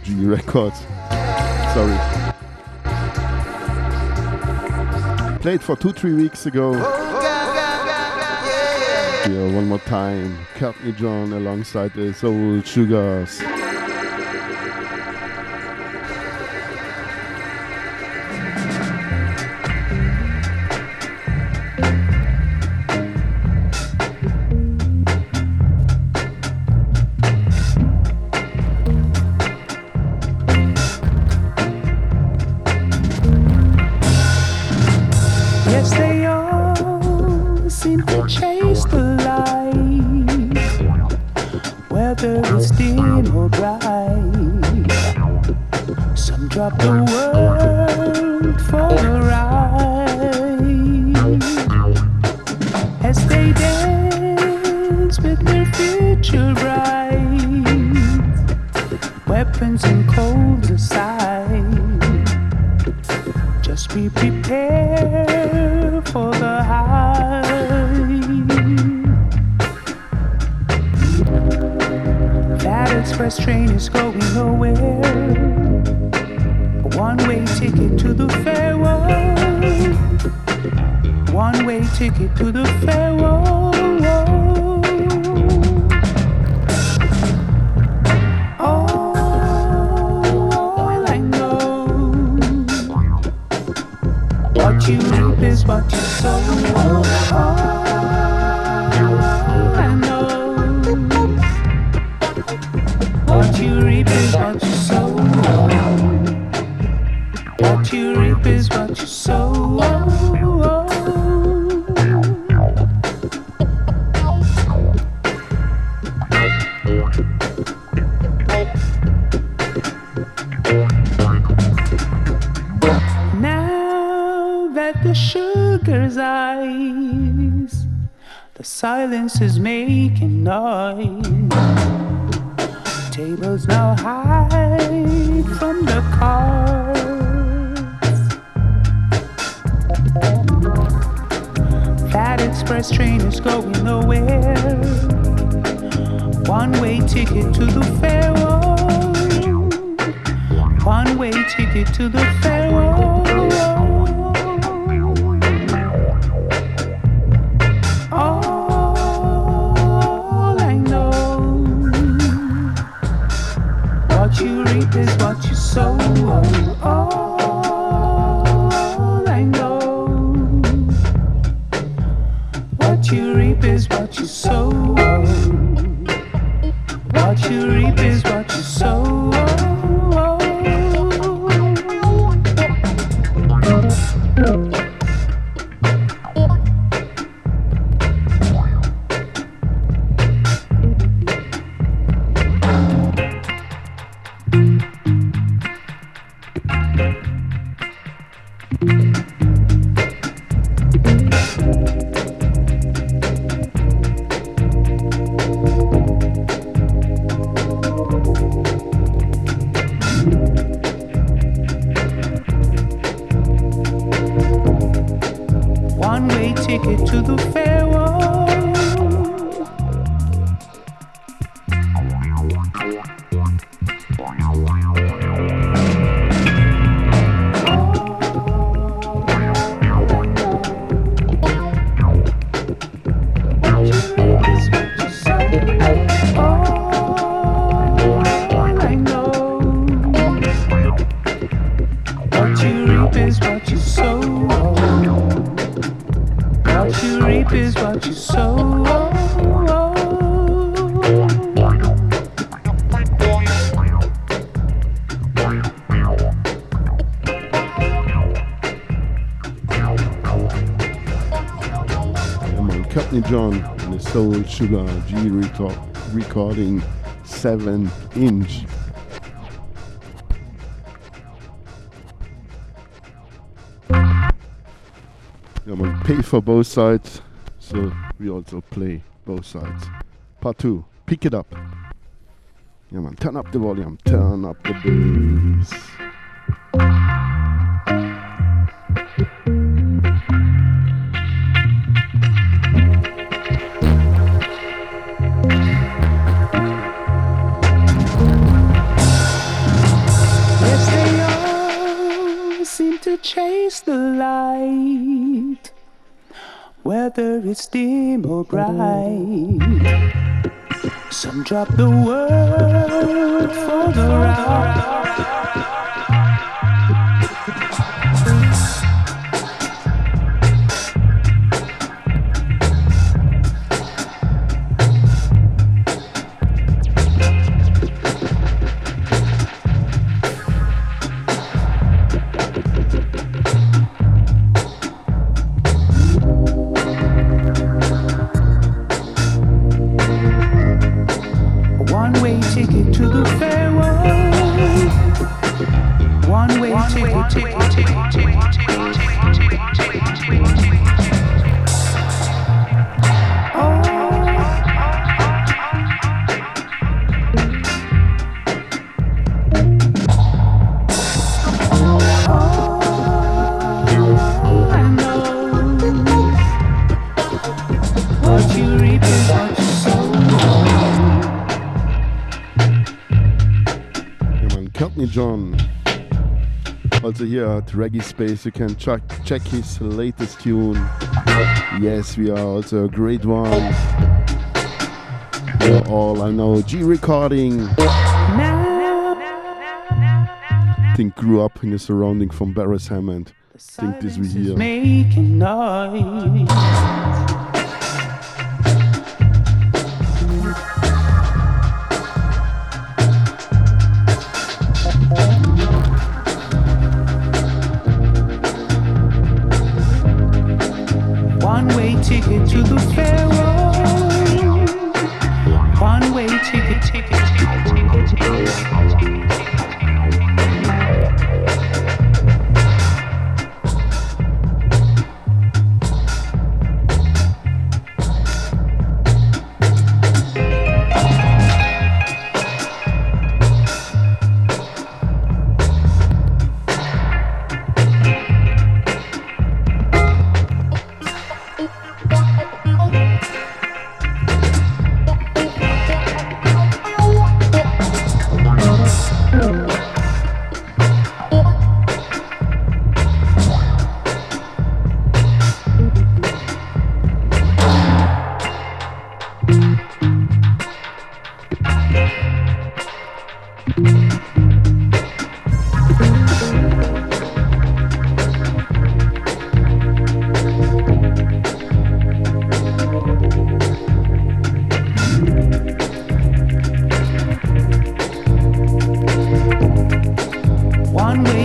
[SPEAKER 1] Gee Records. Sorry. Played for two, three weeks ago. Here, one more time. Courtney John alongside the Soul Sugars.
[SPEAKER 11] express train is going nowhere. One way ticket to the Pharaoh. One way ticket to the Pharaoh. All I know what you reap is what you sow.
[SPEAKER 1] Soul Shulanji reco- recording 7 inch Yeah, we pay for both sides, so we also play both sides. Part two, pick it up. Yeah, man, turn up the volume, turn up the bass.
[SPEAKER 11] light, whether it's dim or bright. Some drop the world for the
[SPEAKER 1] rock. Also hier at Reggae Space, you can check, check his latest tune. Yes, we are also a great one. For all I know, Gee recording. Think grew up in the surrounding from Beres Hammond. Think this we hear. Yeah,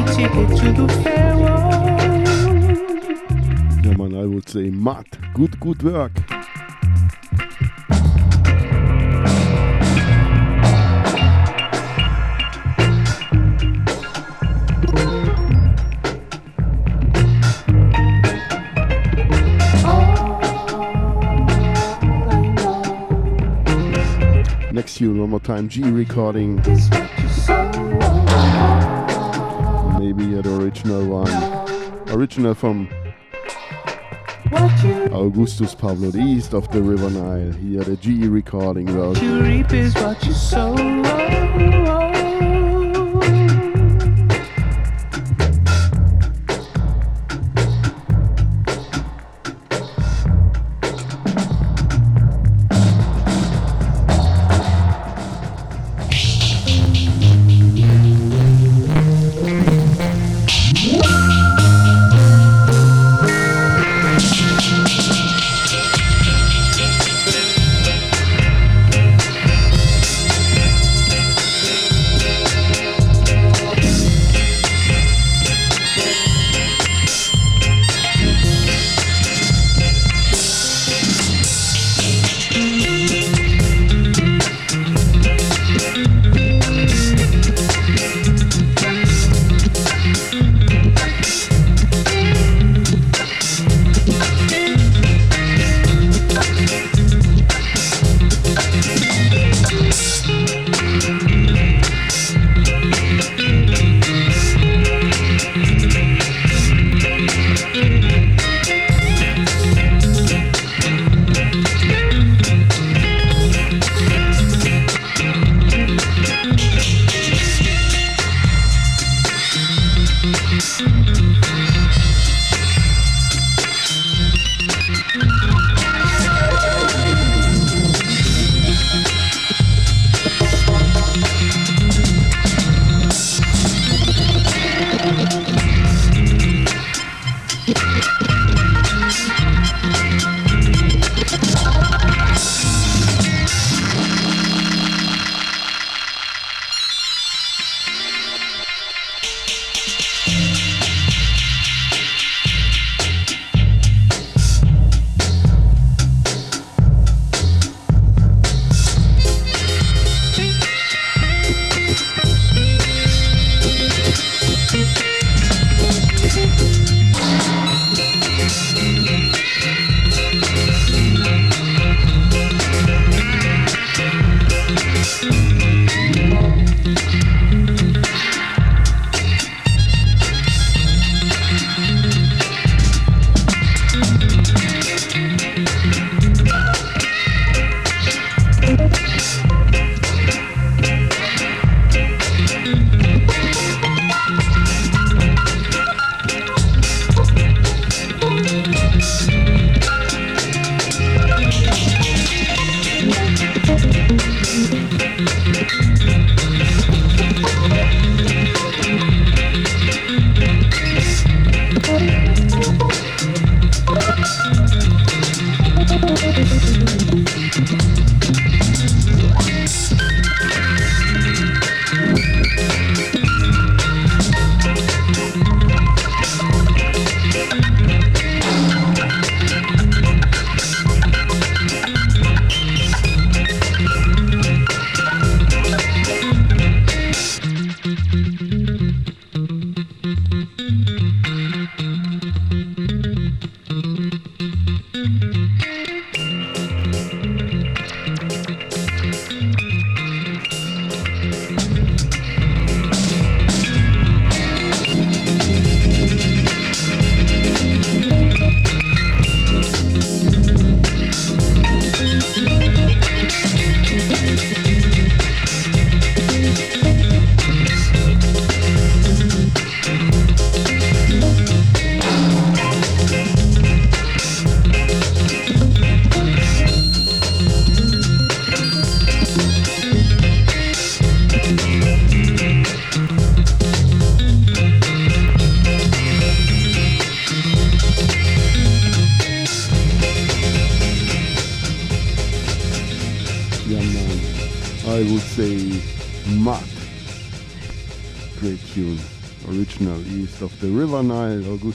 [SPEAKER 1] man, I would say Matt, Good, good work. Next tune, one more time, Gee recording. Maybe the original one. Original from Augustus Pablo, the east of the River Nile. Here, the Gee recording road.
[SPEAKER 11] You reap is what you sow.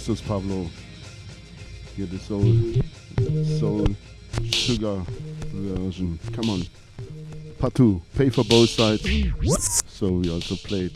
[SPEAKER 1] Augustus Pablo. Here the soul, soul sugar version. Come on. Two. Pay for both sides. So we also played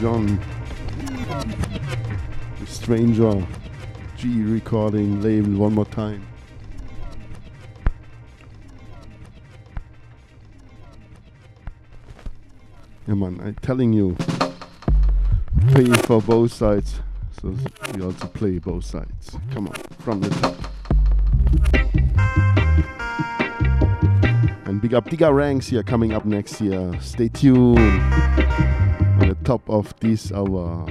[SPEAKER 1] John, the Stranger Gee recording label one more time. Yeah man, I'm telling you, play for both sides. So we also play both sides. Come on, from the top. And big up Digga Ranks here coming up next year. Stay tuned top of this hour.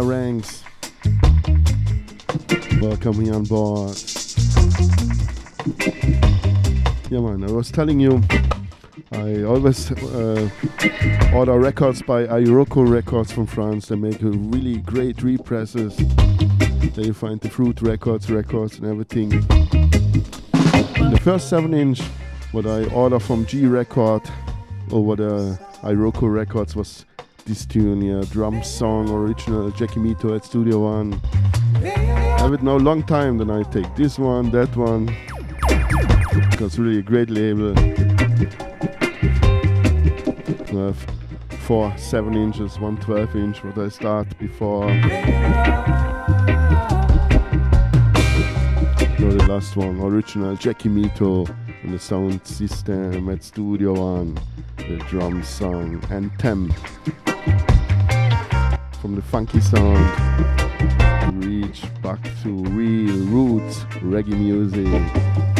[SPEAKER 1] Ranks. Welcome here on board. Yeah, man, I was telling you, I always uh, order records by Iroko Records from France. They make really great represses. There you find the Fruit Records records and everything. The first 7 inch, what I order from Gee Record over the Iroko Records was this tune here, drum song, original Jackie Mittoo at Studio One. Have it now long time, then I take this one, that one. Because really a great label. Have four 7 inches, one 12 inch, what I start before. So the last one, original Jackie Mittoo and the sound system at Studio One, the drum song Anthem. From the funky sound, reach back to real roots reggae music.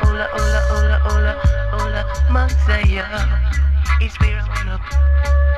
[SPEAKER 6] ola, ola, ola, ola, ola, ola, Masaya. It's where I wanna.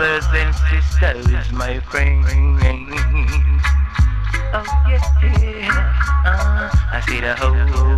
[SPEAKER 6] brothers and sisters, my friends. Oh yeah, yeah. Uh, I see the whole.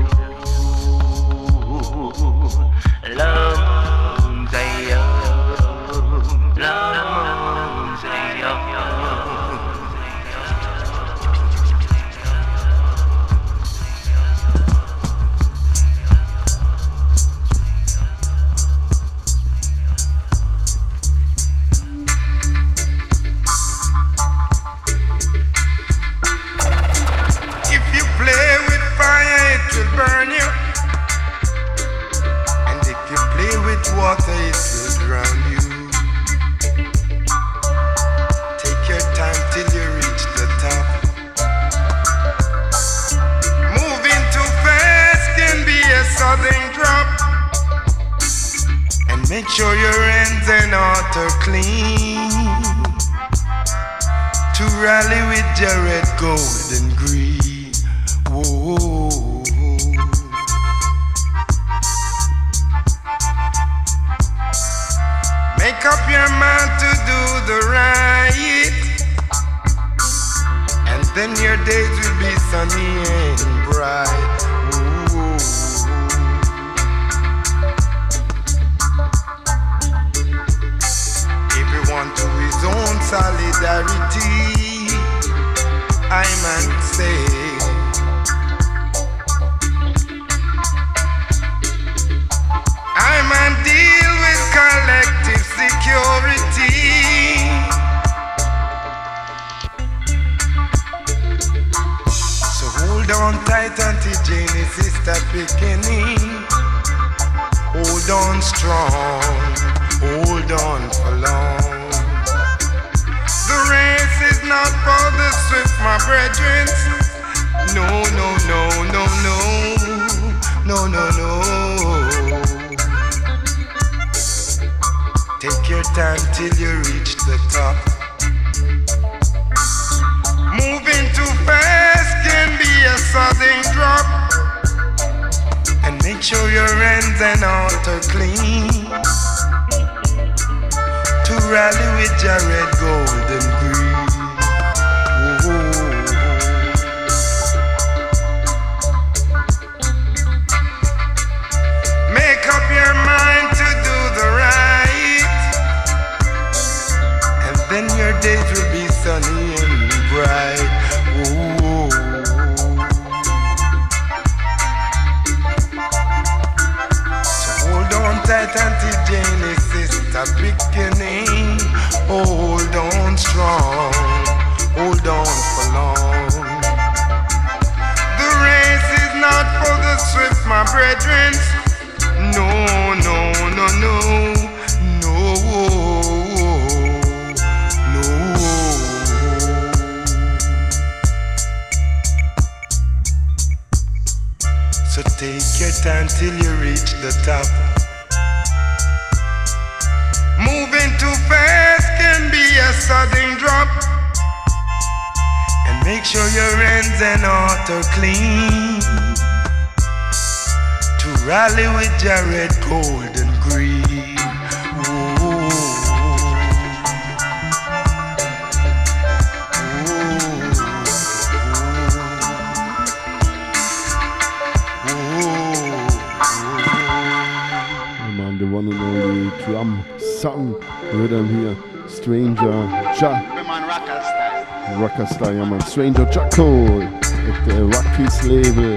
[SPEAKER 1] Stranger Jacko mit der Wackies Label.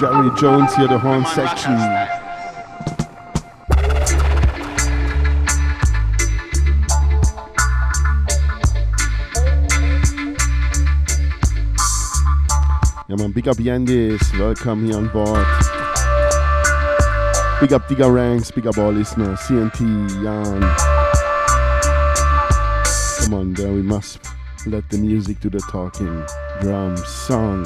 [SPEAKER 1] Jerry Jones here, the horn section. Yeah, man, big up Yandis, welcome here on board. Big up Diga Ranks, big up all listeners, CNT, Jan. Come on, there we must let the music do the talking. Drum, song.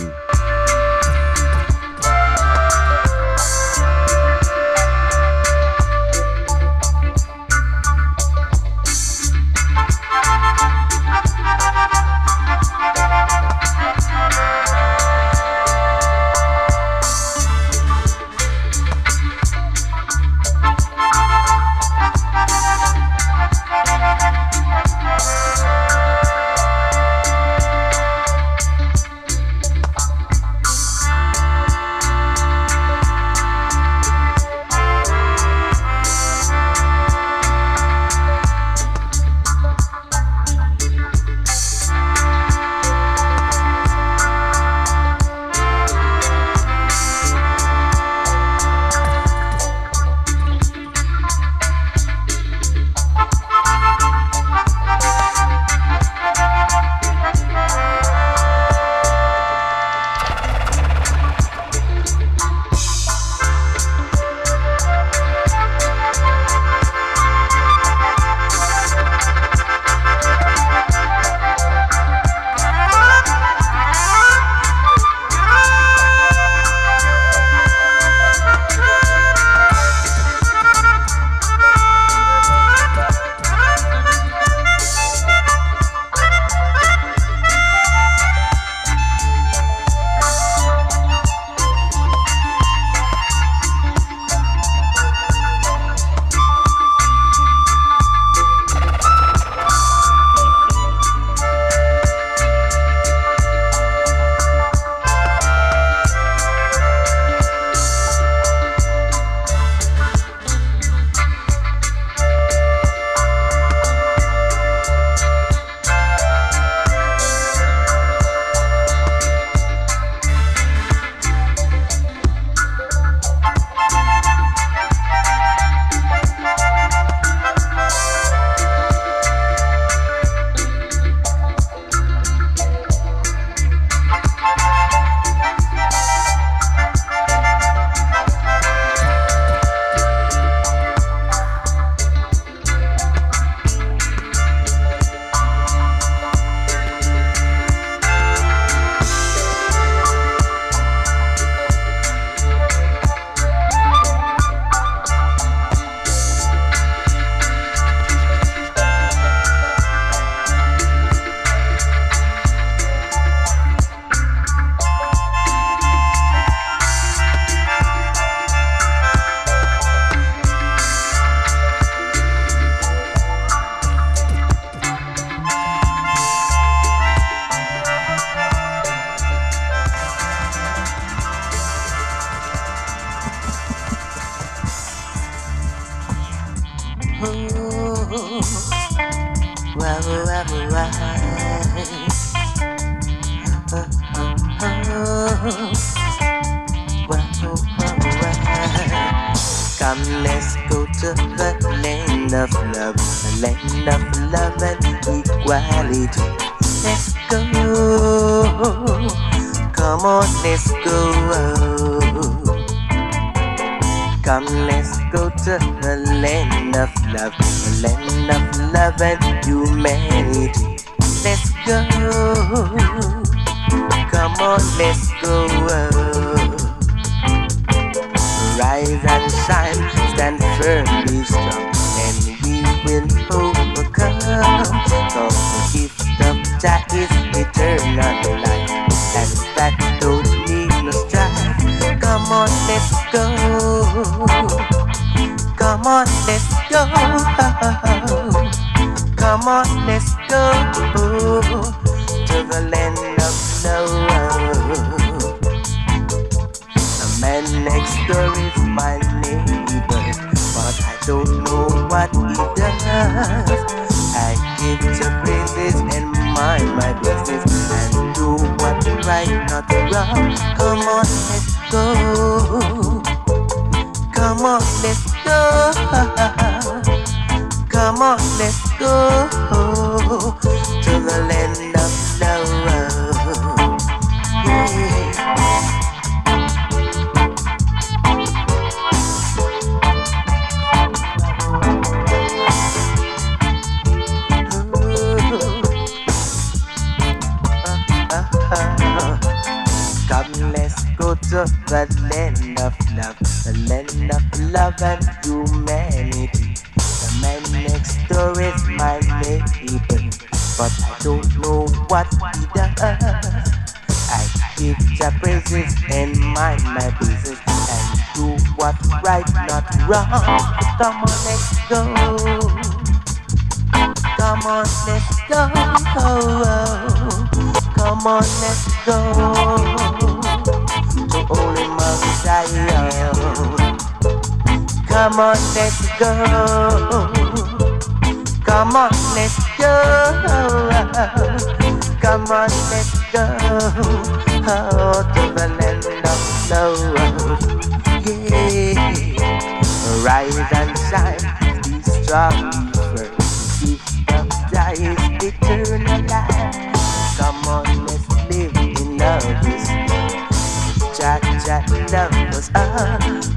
[SPEAKER 12] eternal life. Come on, let's live in love.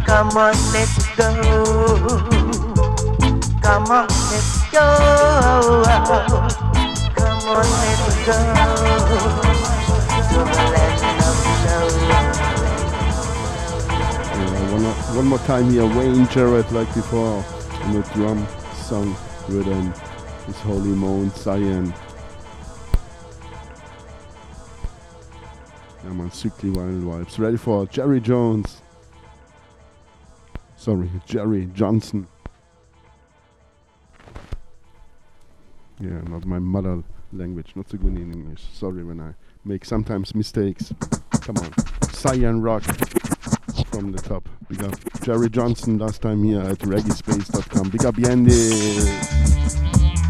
[SPEAKER 12] Come on, let's go. Come on, let's go. Come on, let's go.
[SPEAKER 1] One, one more time here, Wayne Jarrett, like before, on the drum song written is Holy Mount Zion. I'm on sickly wild vibes. Ready for Jerry Jones. Sorry, Jerry Johnson. Yeah, not my mother language, not so good in English. Sorry when I make sometimes mistakes. Come on, Cyan Rock from the top. Big up Jerry Johnson last time here at reggaespace.com. Big up
[SPEAKER 4] Yende.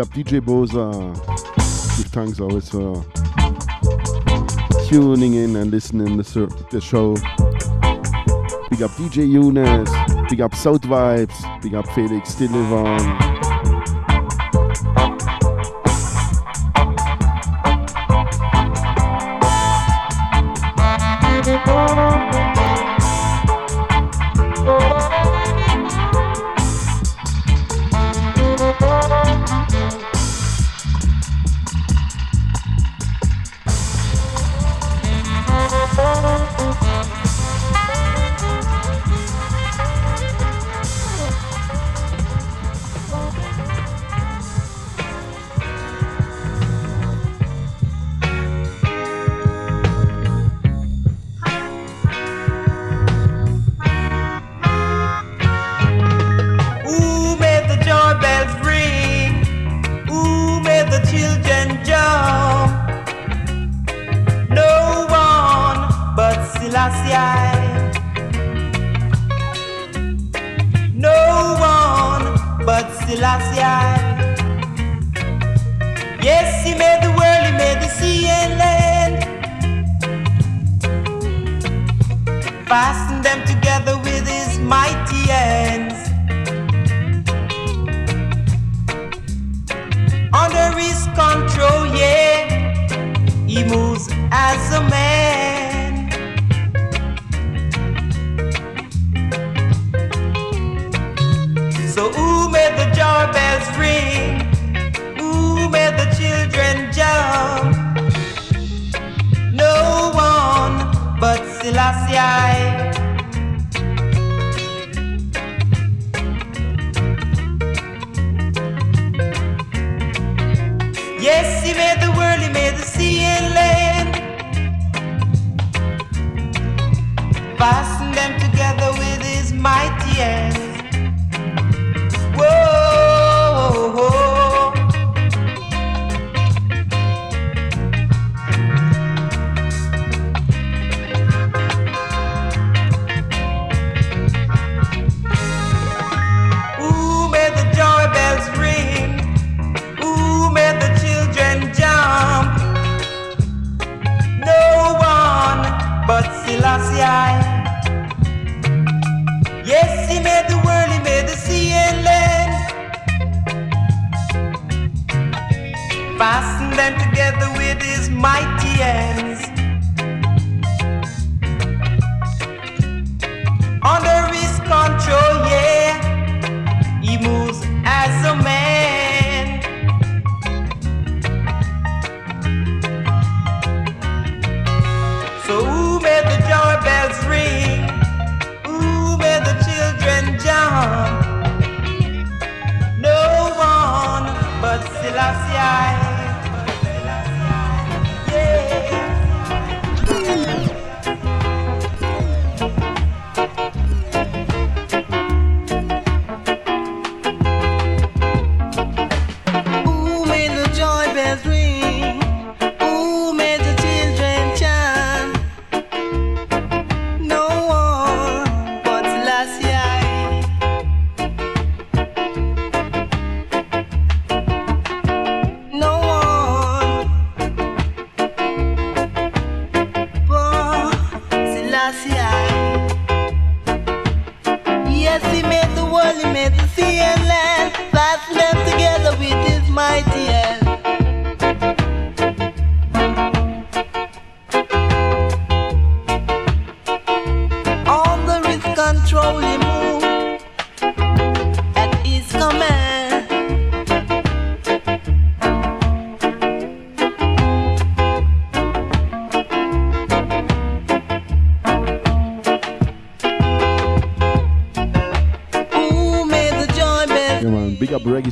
[SPEAKER 4] up DJ Boza. Uh, big thanks always for tuning in and listening the, the show. Big up DJ Eunice. Big up South Vibes. Big up Felix
[SPEAKER 1] Stillevon.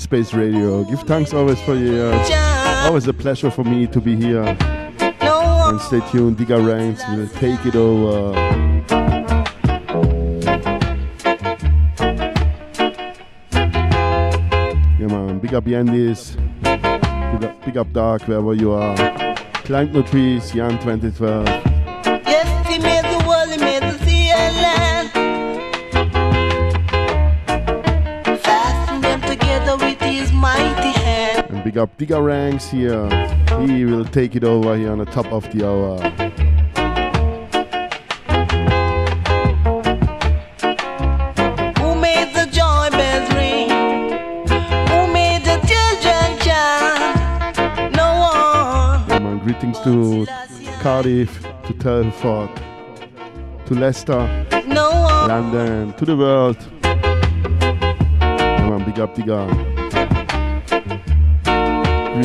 [SPEAKER 1] Space Radio. Give thanks always for your. Always a pleasure for me to be here. And stay tuned. Digga Ranks will take it over. Yeah, man. Big up Yandis. Big up, big up Dark, wherever you are. Climb no trees, Jan 2012. Up Digga Ranks here. He will take it over here on the top of the hour.
[SPEAKER 8] Who made the joy bells ring? Who made the children chant? No one.
[SPEAKER 1] Greetings to Cardiff, to Telford, to Leicester,
[SPEAKER 8] No.
[SPEAKER 1] London, to the world. Yeah, man. Big up Digga.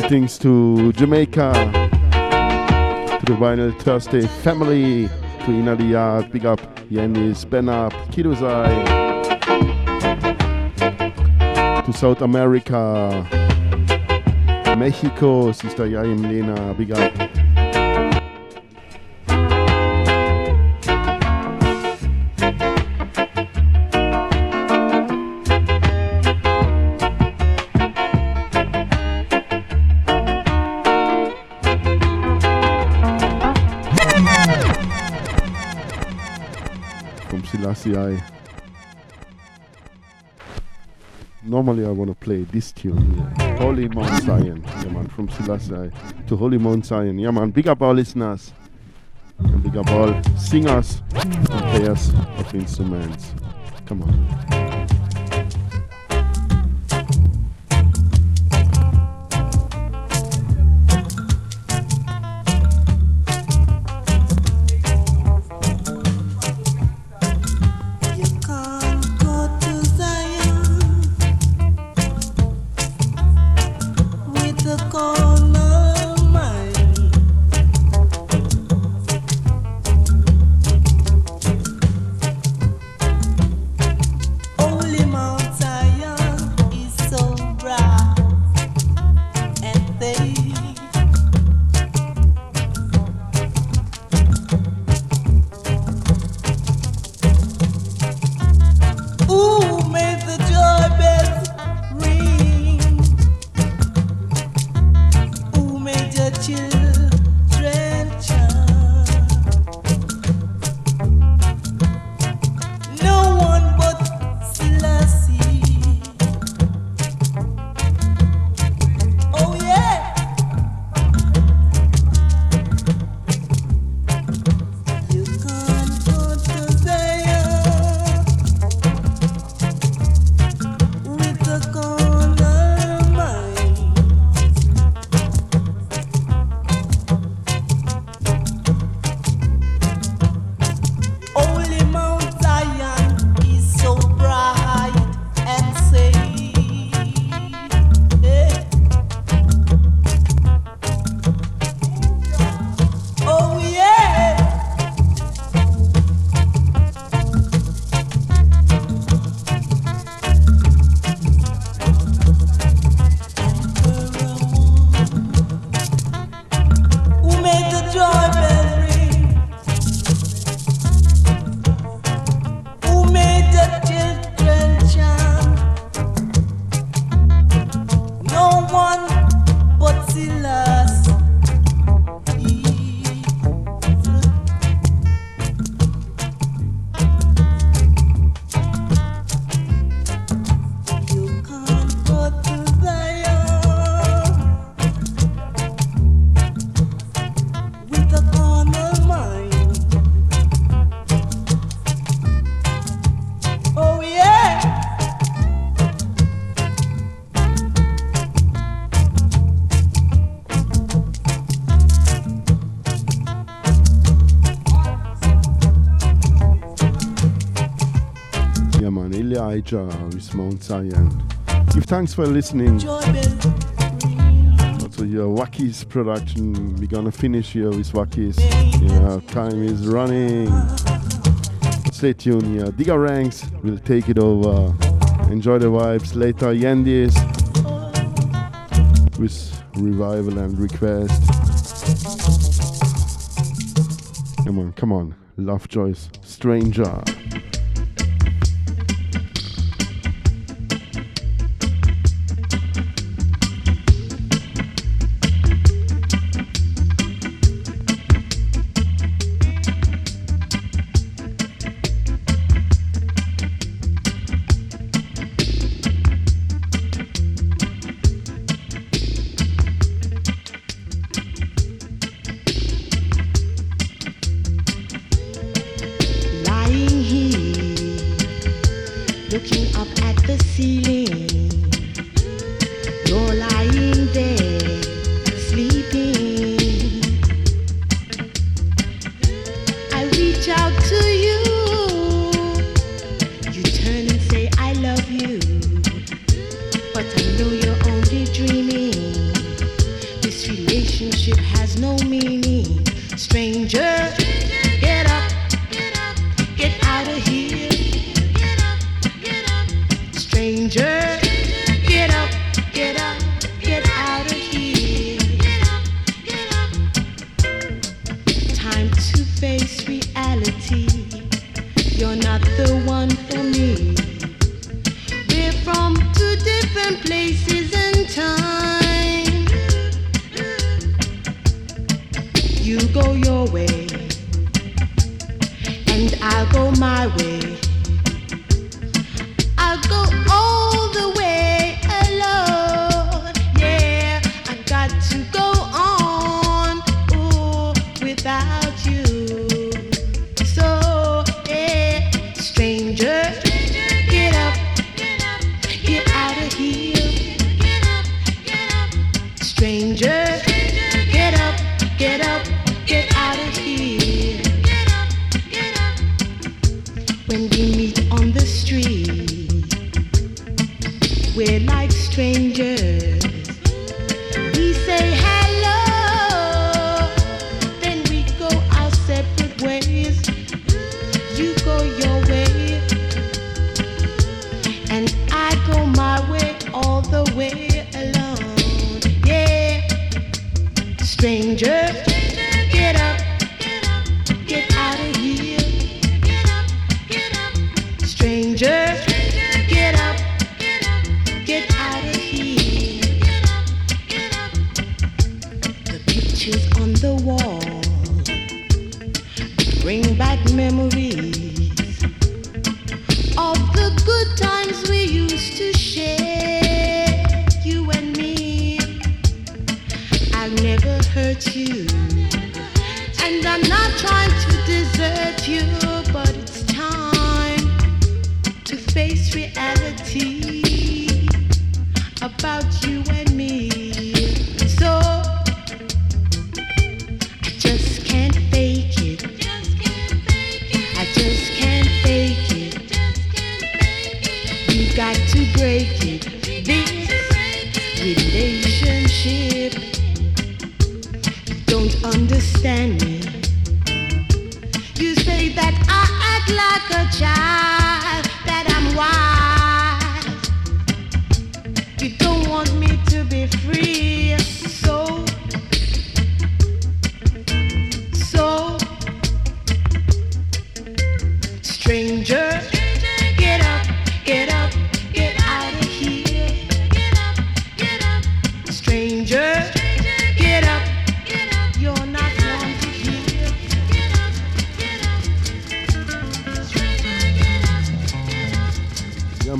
[SPEAKER 1] Greetings to Jamaica, to the Vinyl Thursday family, to Ina big up Yanis, Ben Up, Kidozai, to South America, Mexico, Sister Yaim Lena, big up. Normally I want to play this tune here. Holy Mount Zion. Yeah man, from Selassie I to Holy Mount Zion. Yeah man, big up our listeners. And big up all singers and players of instruments. Come on.
[SPEAKER 8] With Mount Zion.
[SPEAKER 1] Give thanks for listening. Also, your Wackies production. We're gonna finish here with Wackies. Yeah, time is running. Stay tuned here. Digga Ranks will take it over.
[SPEAKER 13] Enjoy the vibes. Later, Yandis with revival and request. Come on, come on. Love Joys, Stranger.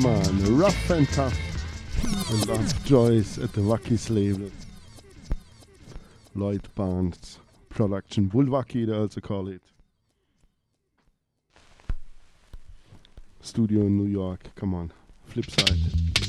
[SPEAKER 1] on
[SPEAKER 13] Rough and Tough, and that's Joyce at the Wackies label. Lloyd Barnes production, Bullwackie they also call it. Studio in New York, come on, flip side.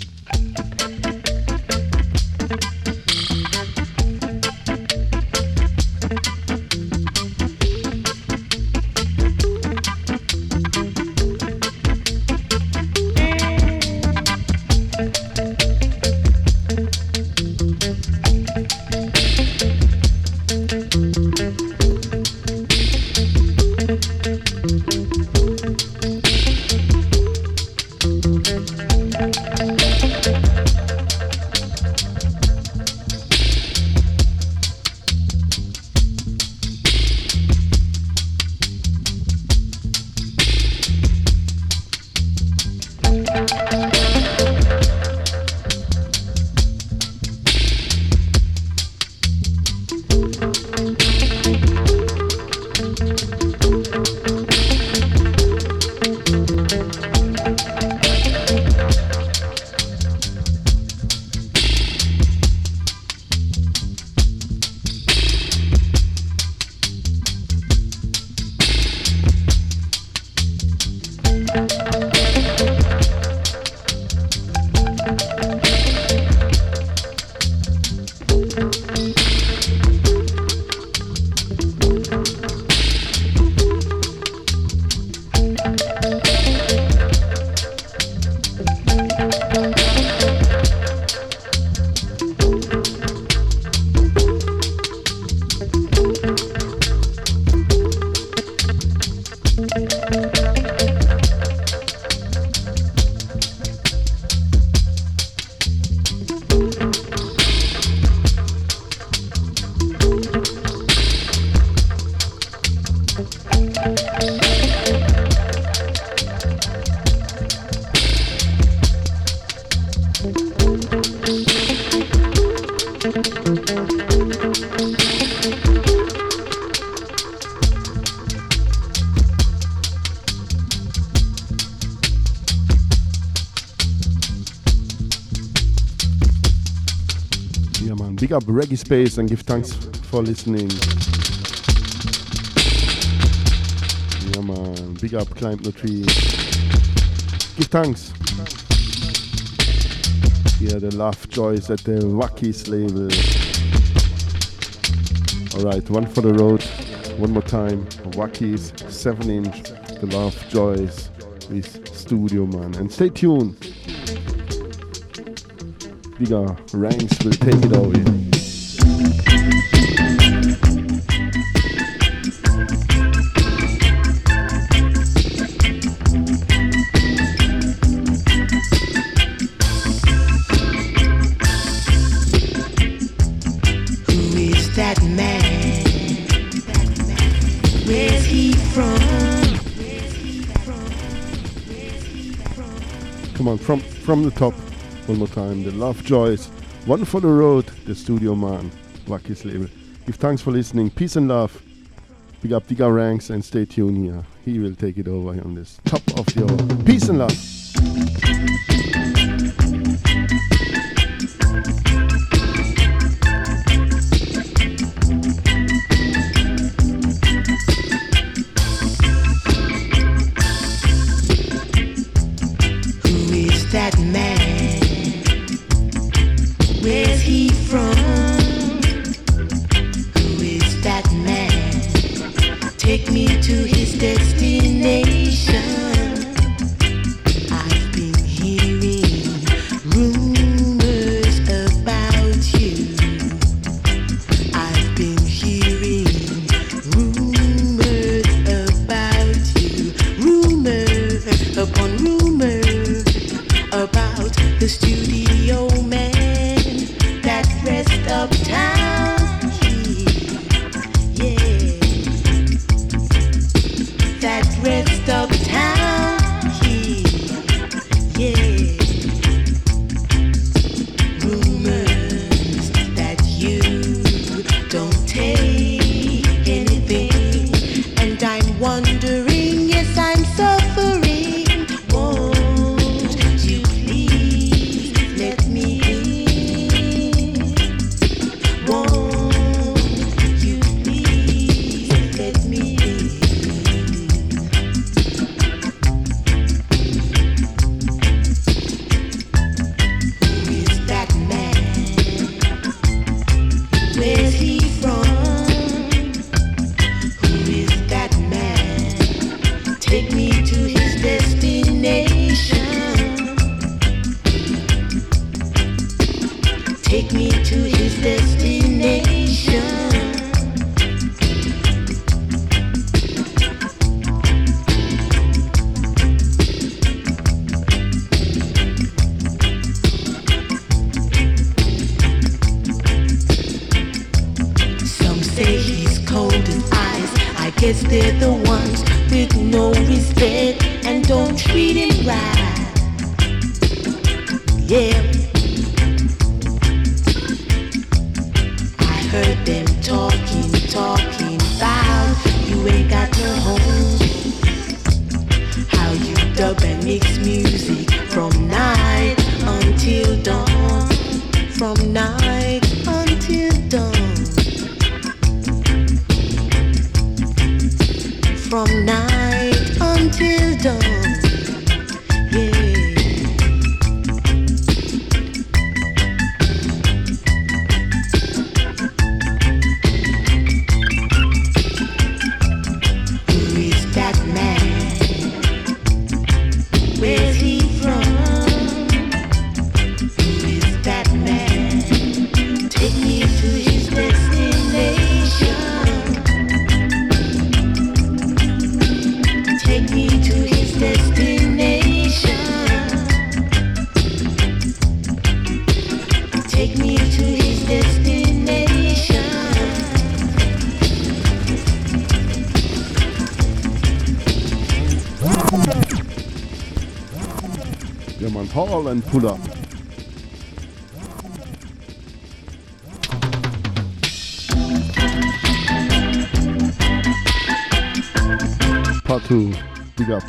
[SPEAKER 13] Up Reggae Space and give thanks for listening. Yeah, man. Big up Climb the Tree. Give thanks. Yeah, the Love Joys at the Wackies label. Alright, one for the road. One more time. Wackies, 7 inch. The Love Joys with Studio Man. And stay tuned. Digga Ranks will take it away. from Where is he from? Come on, from the top one more time. The Love Joys, one for the road. The Studio Man, Wackies label. Give thanks for listening. Peace and love. Big up Digga Ranks and stay tuned here. He will take it over on this top of your peace and love.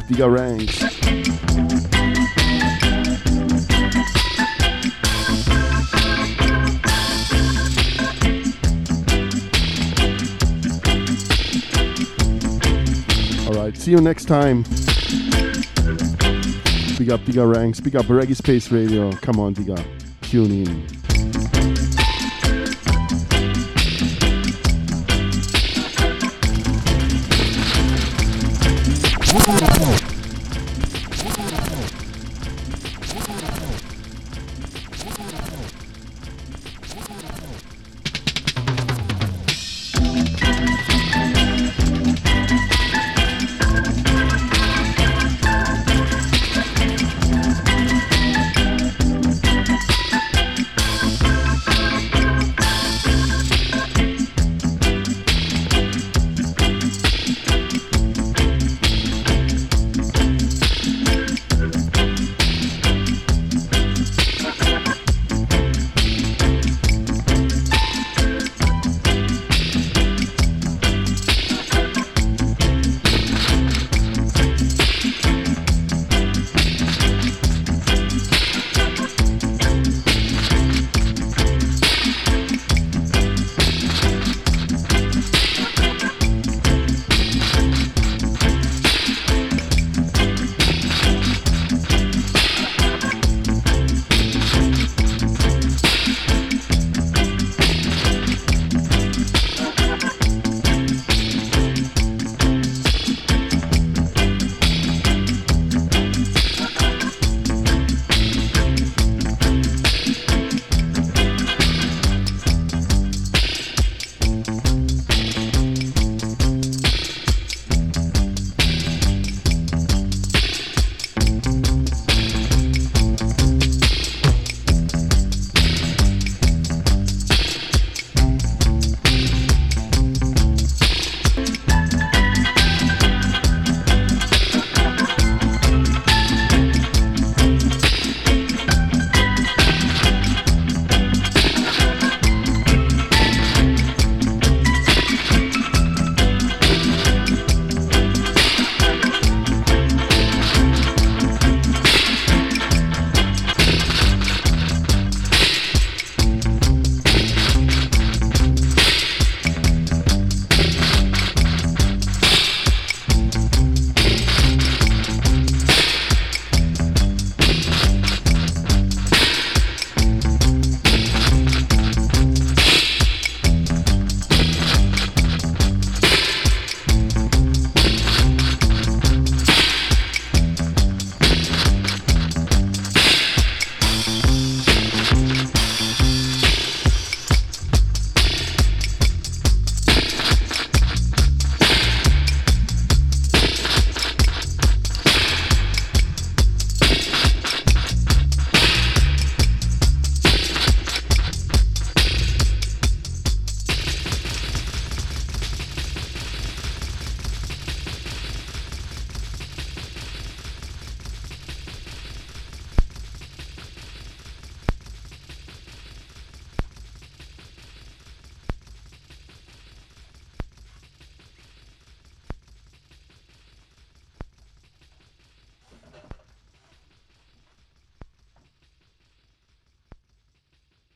[SPEAKER 1] Digga Ranks. Alright, see you next time. Big up, Digga Ranks. Big up, Reggae Space Radio. Come on, bigger. Tune in.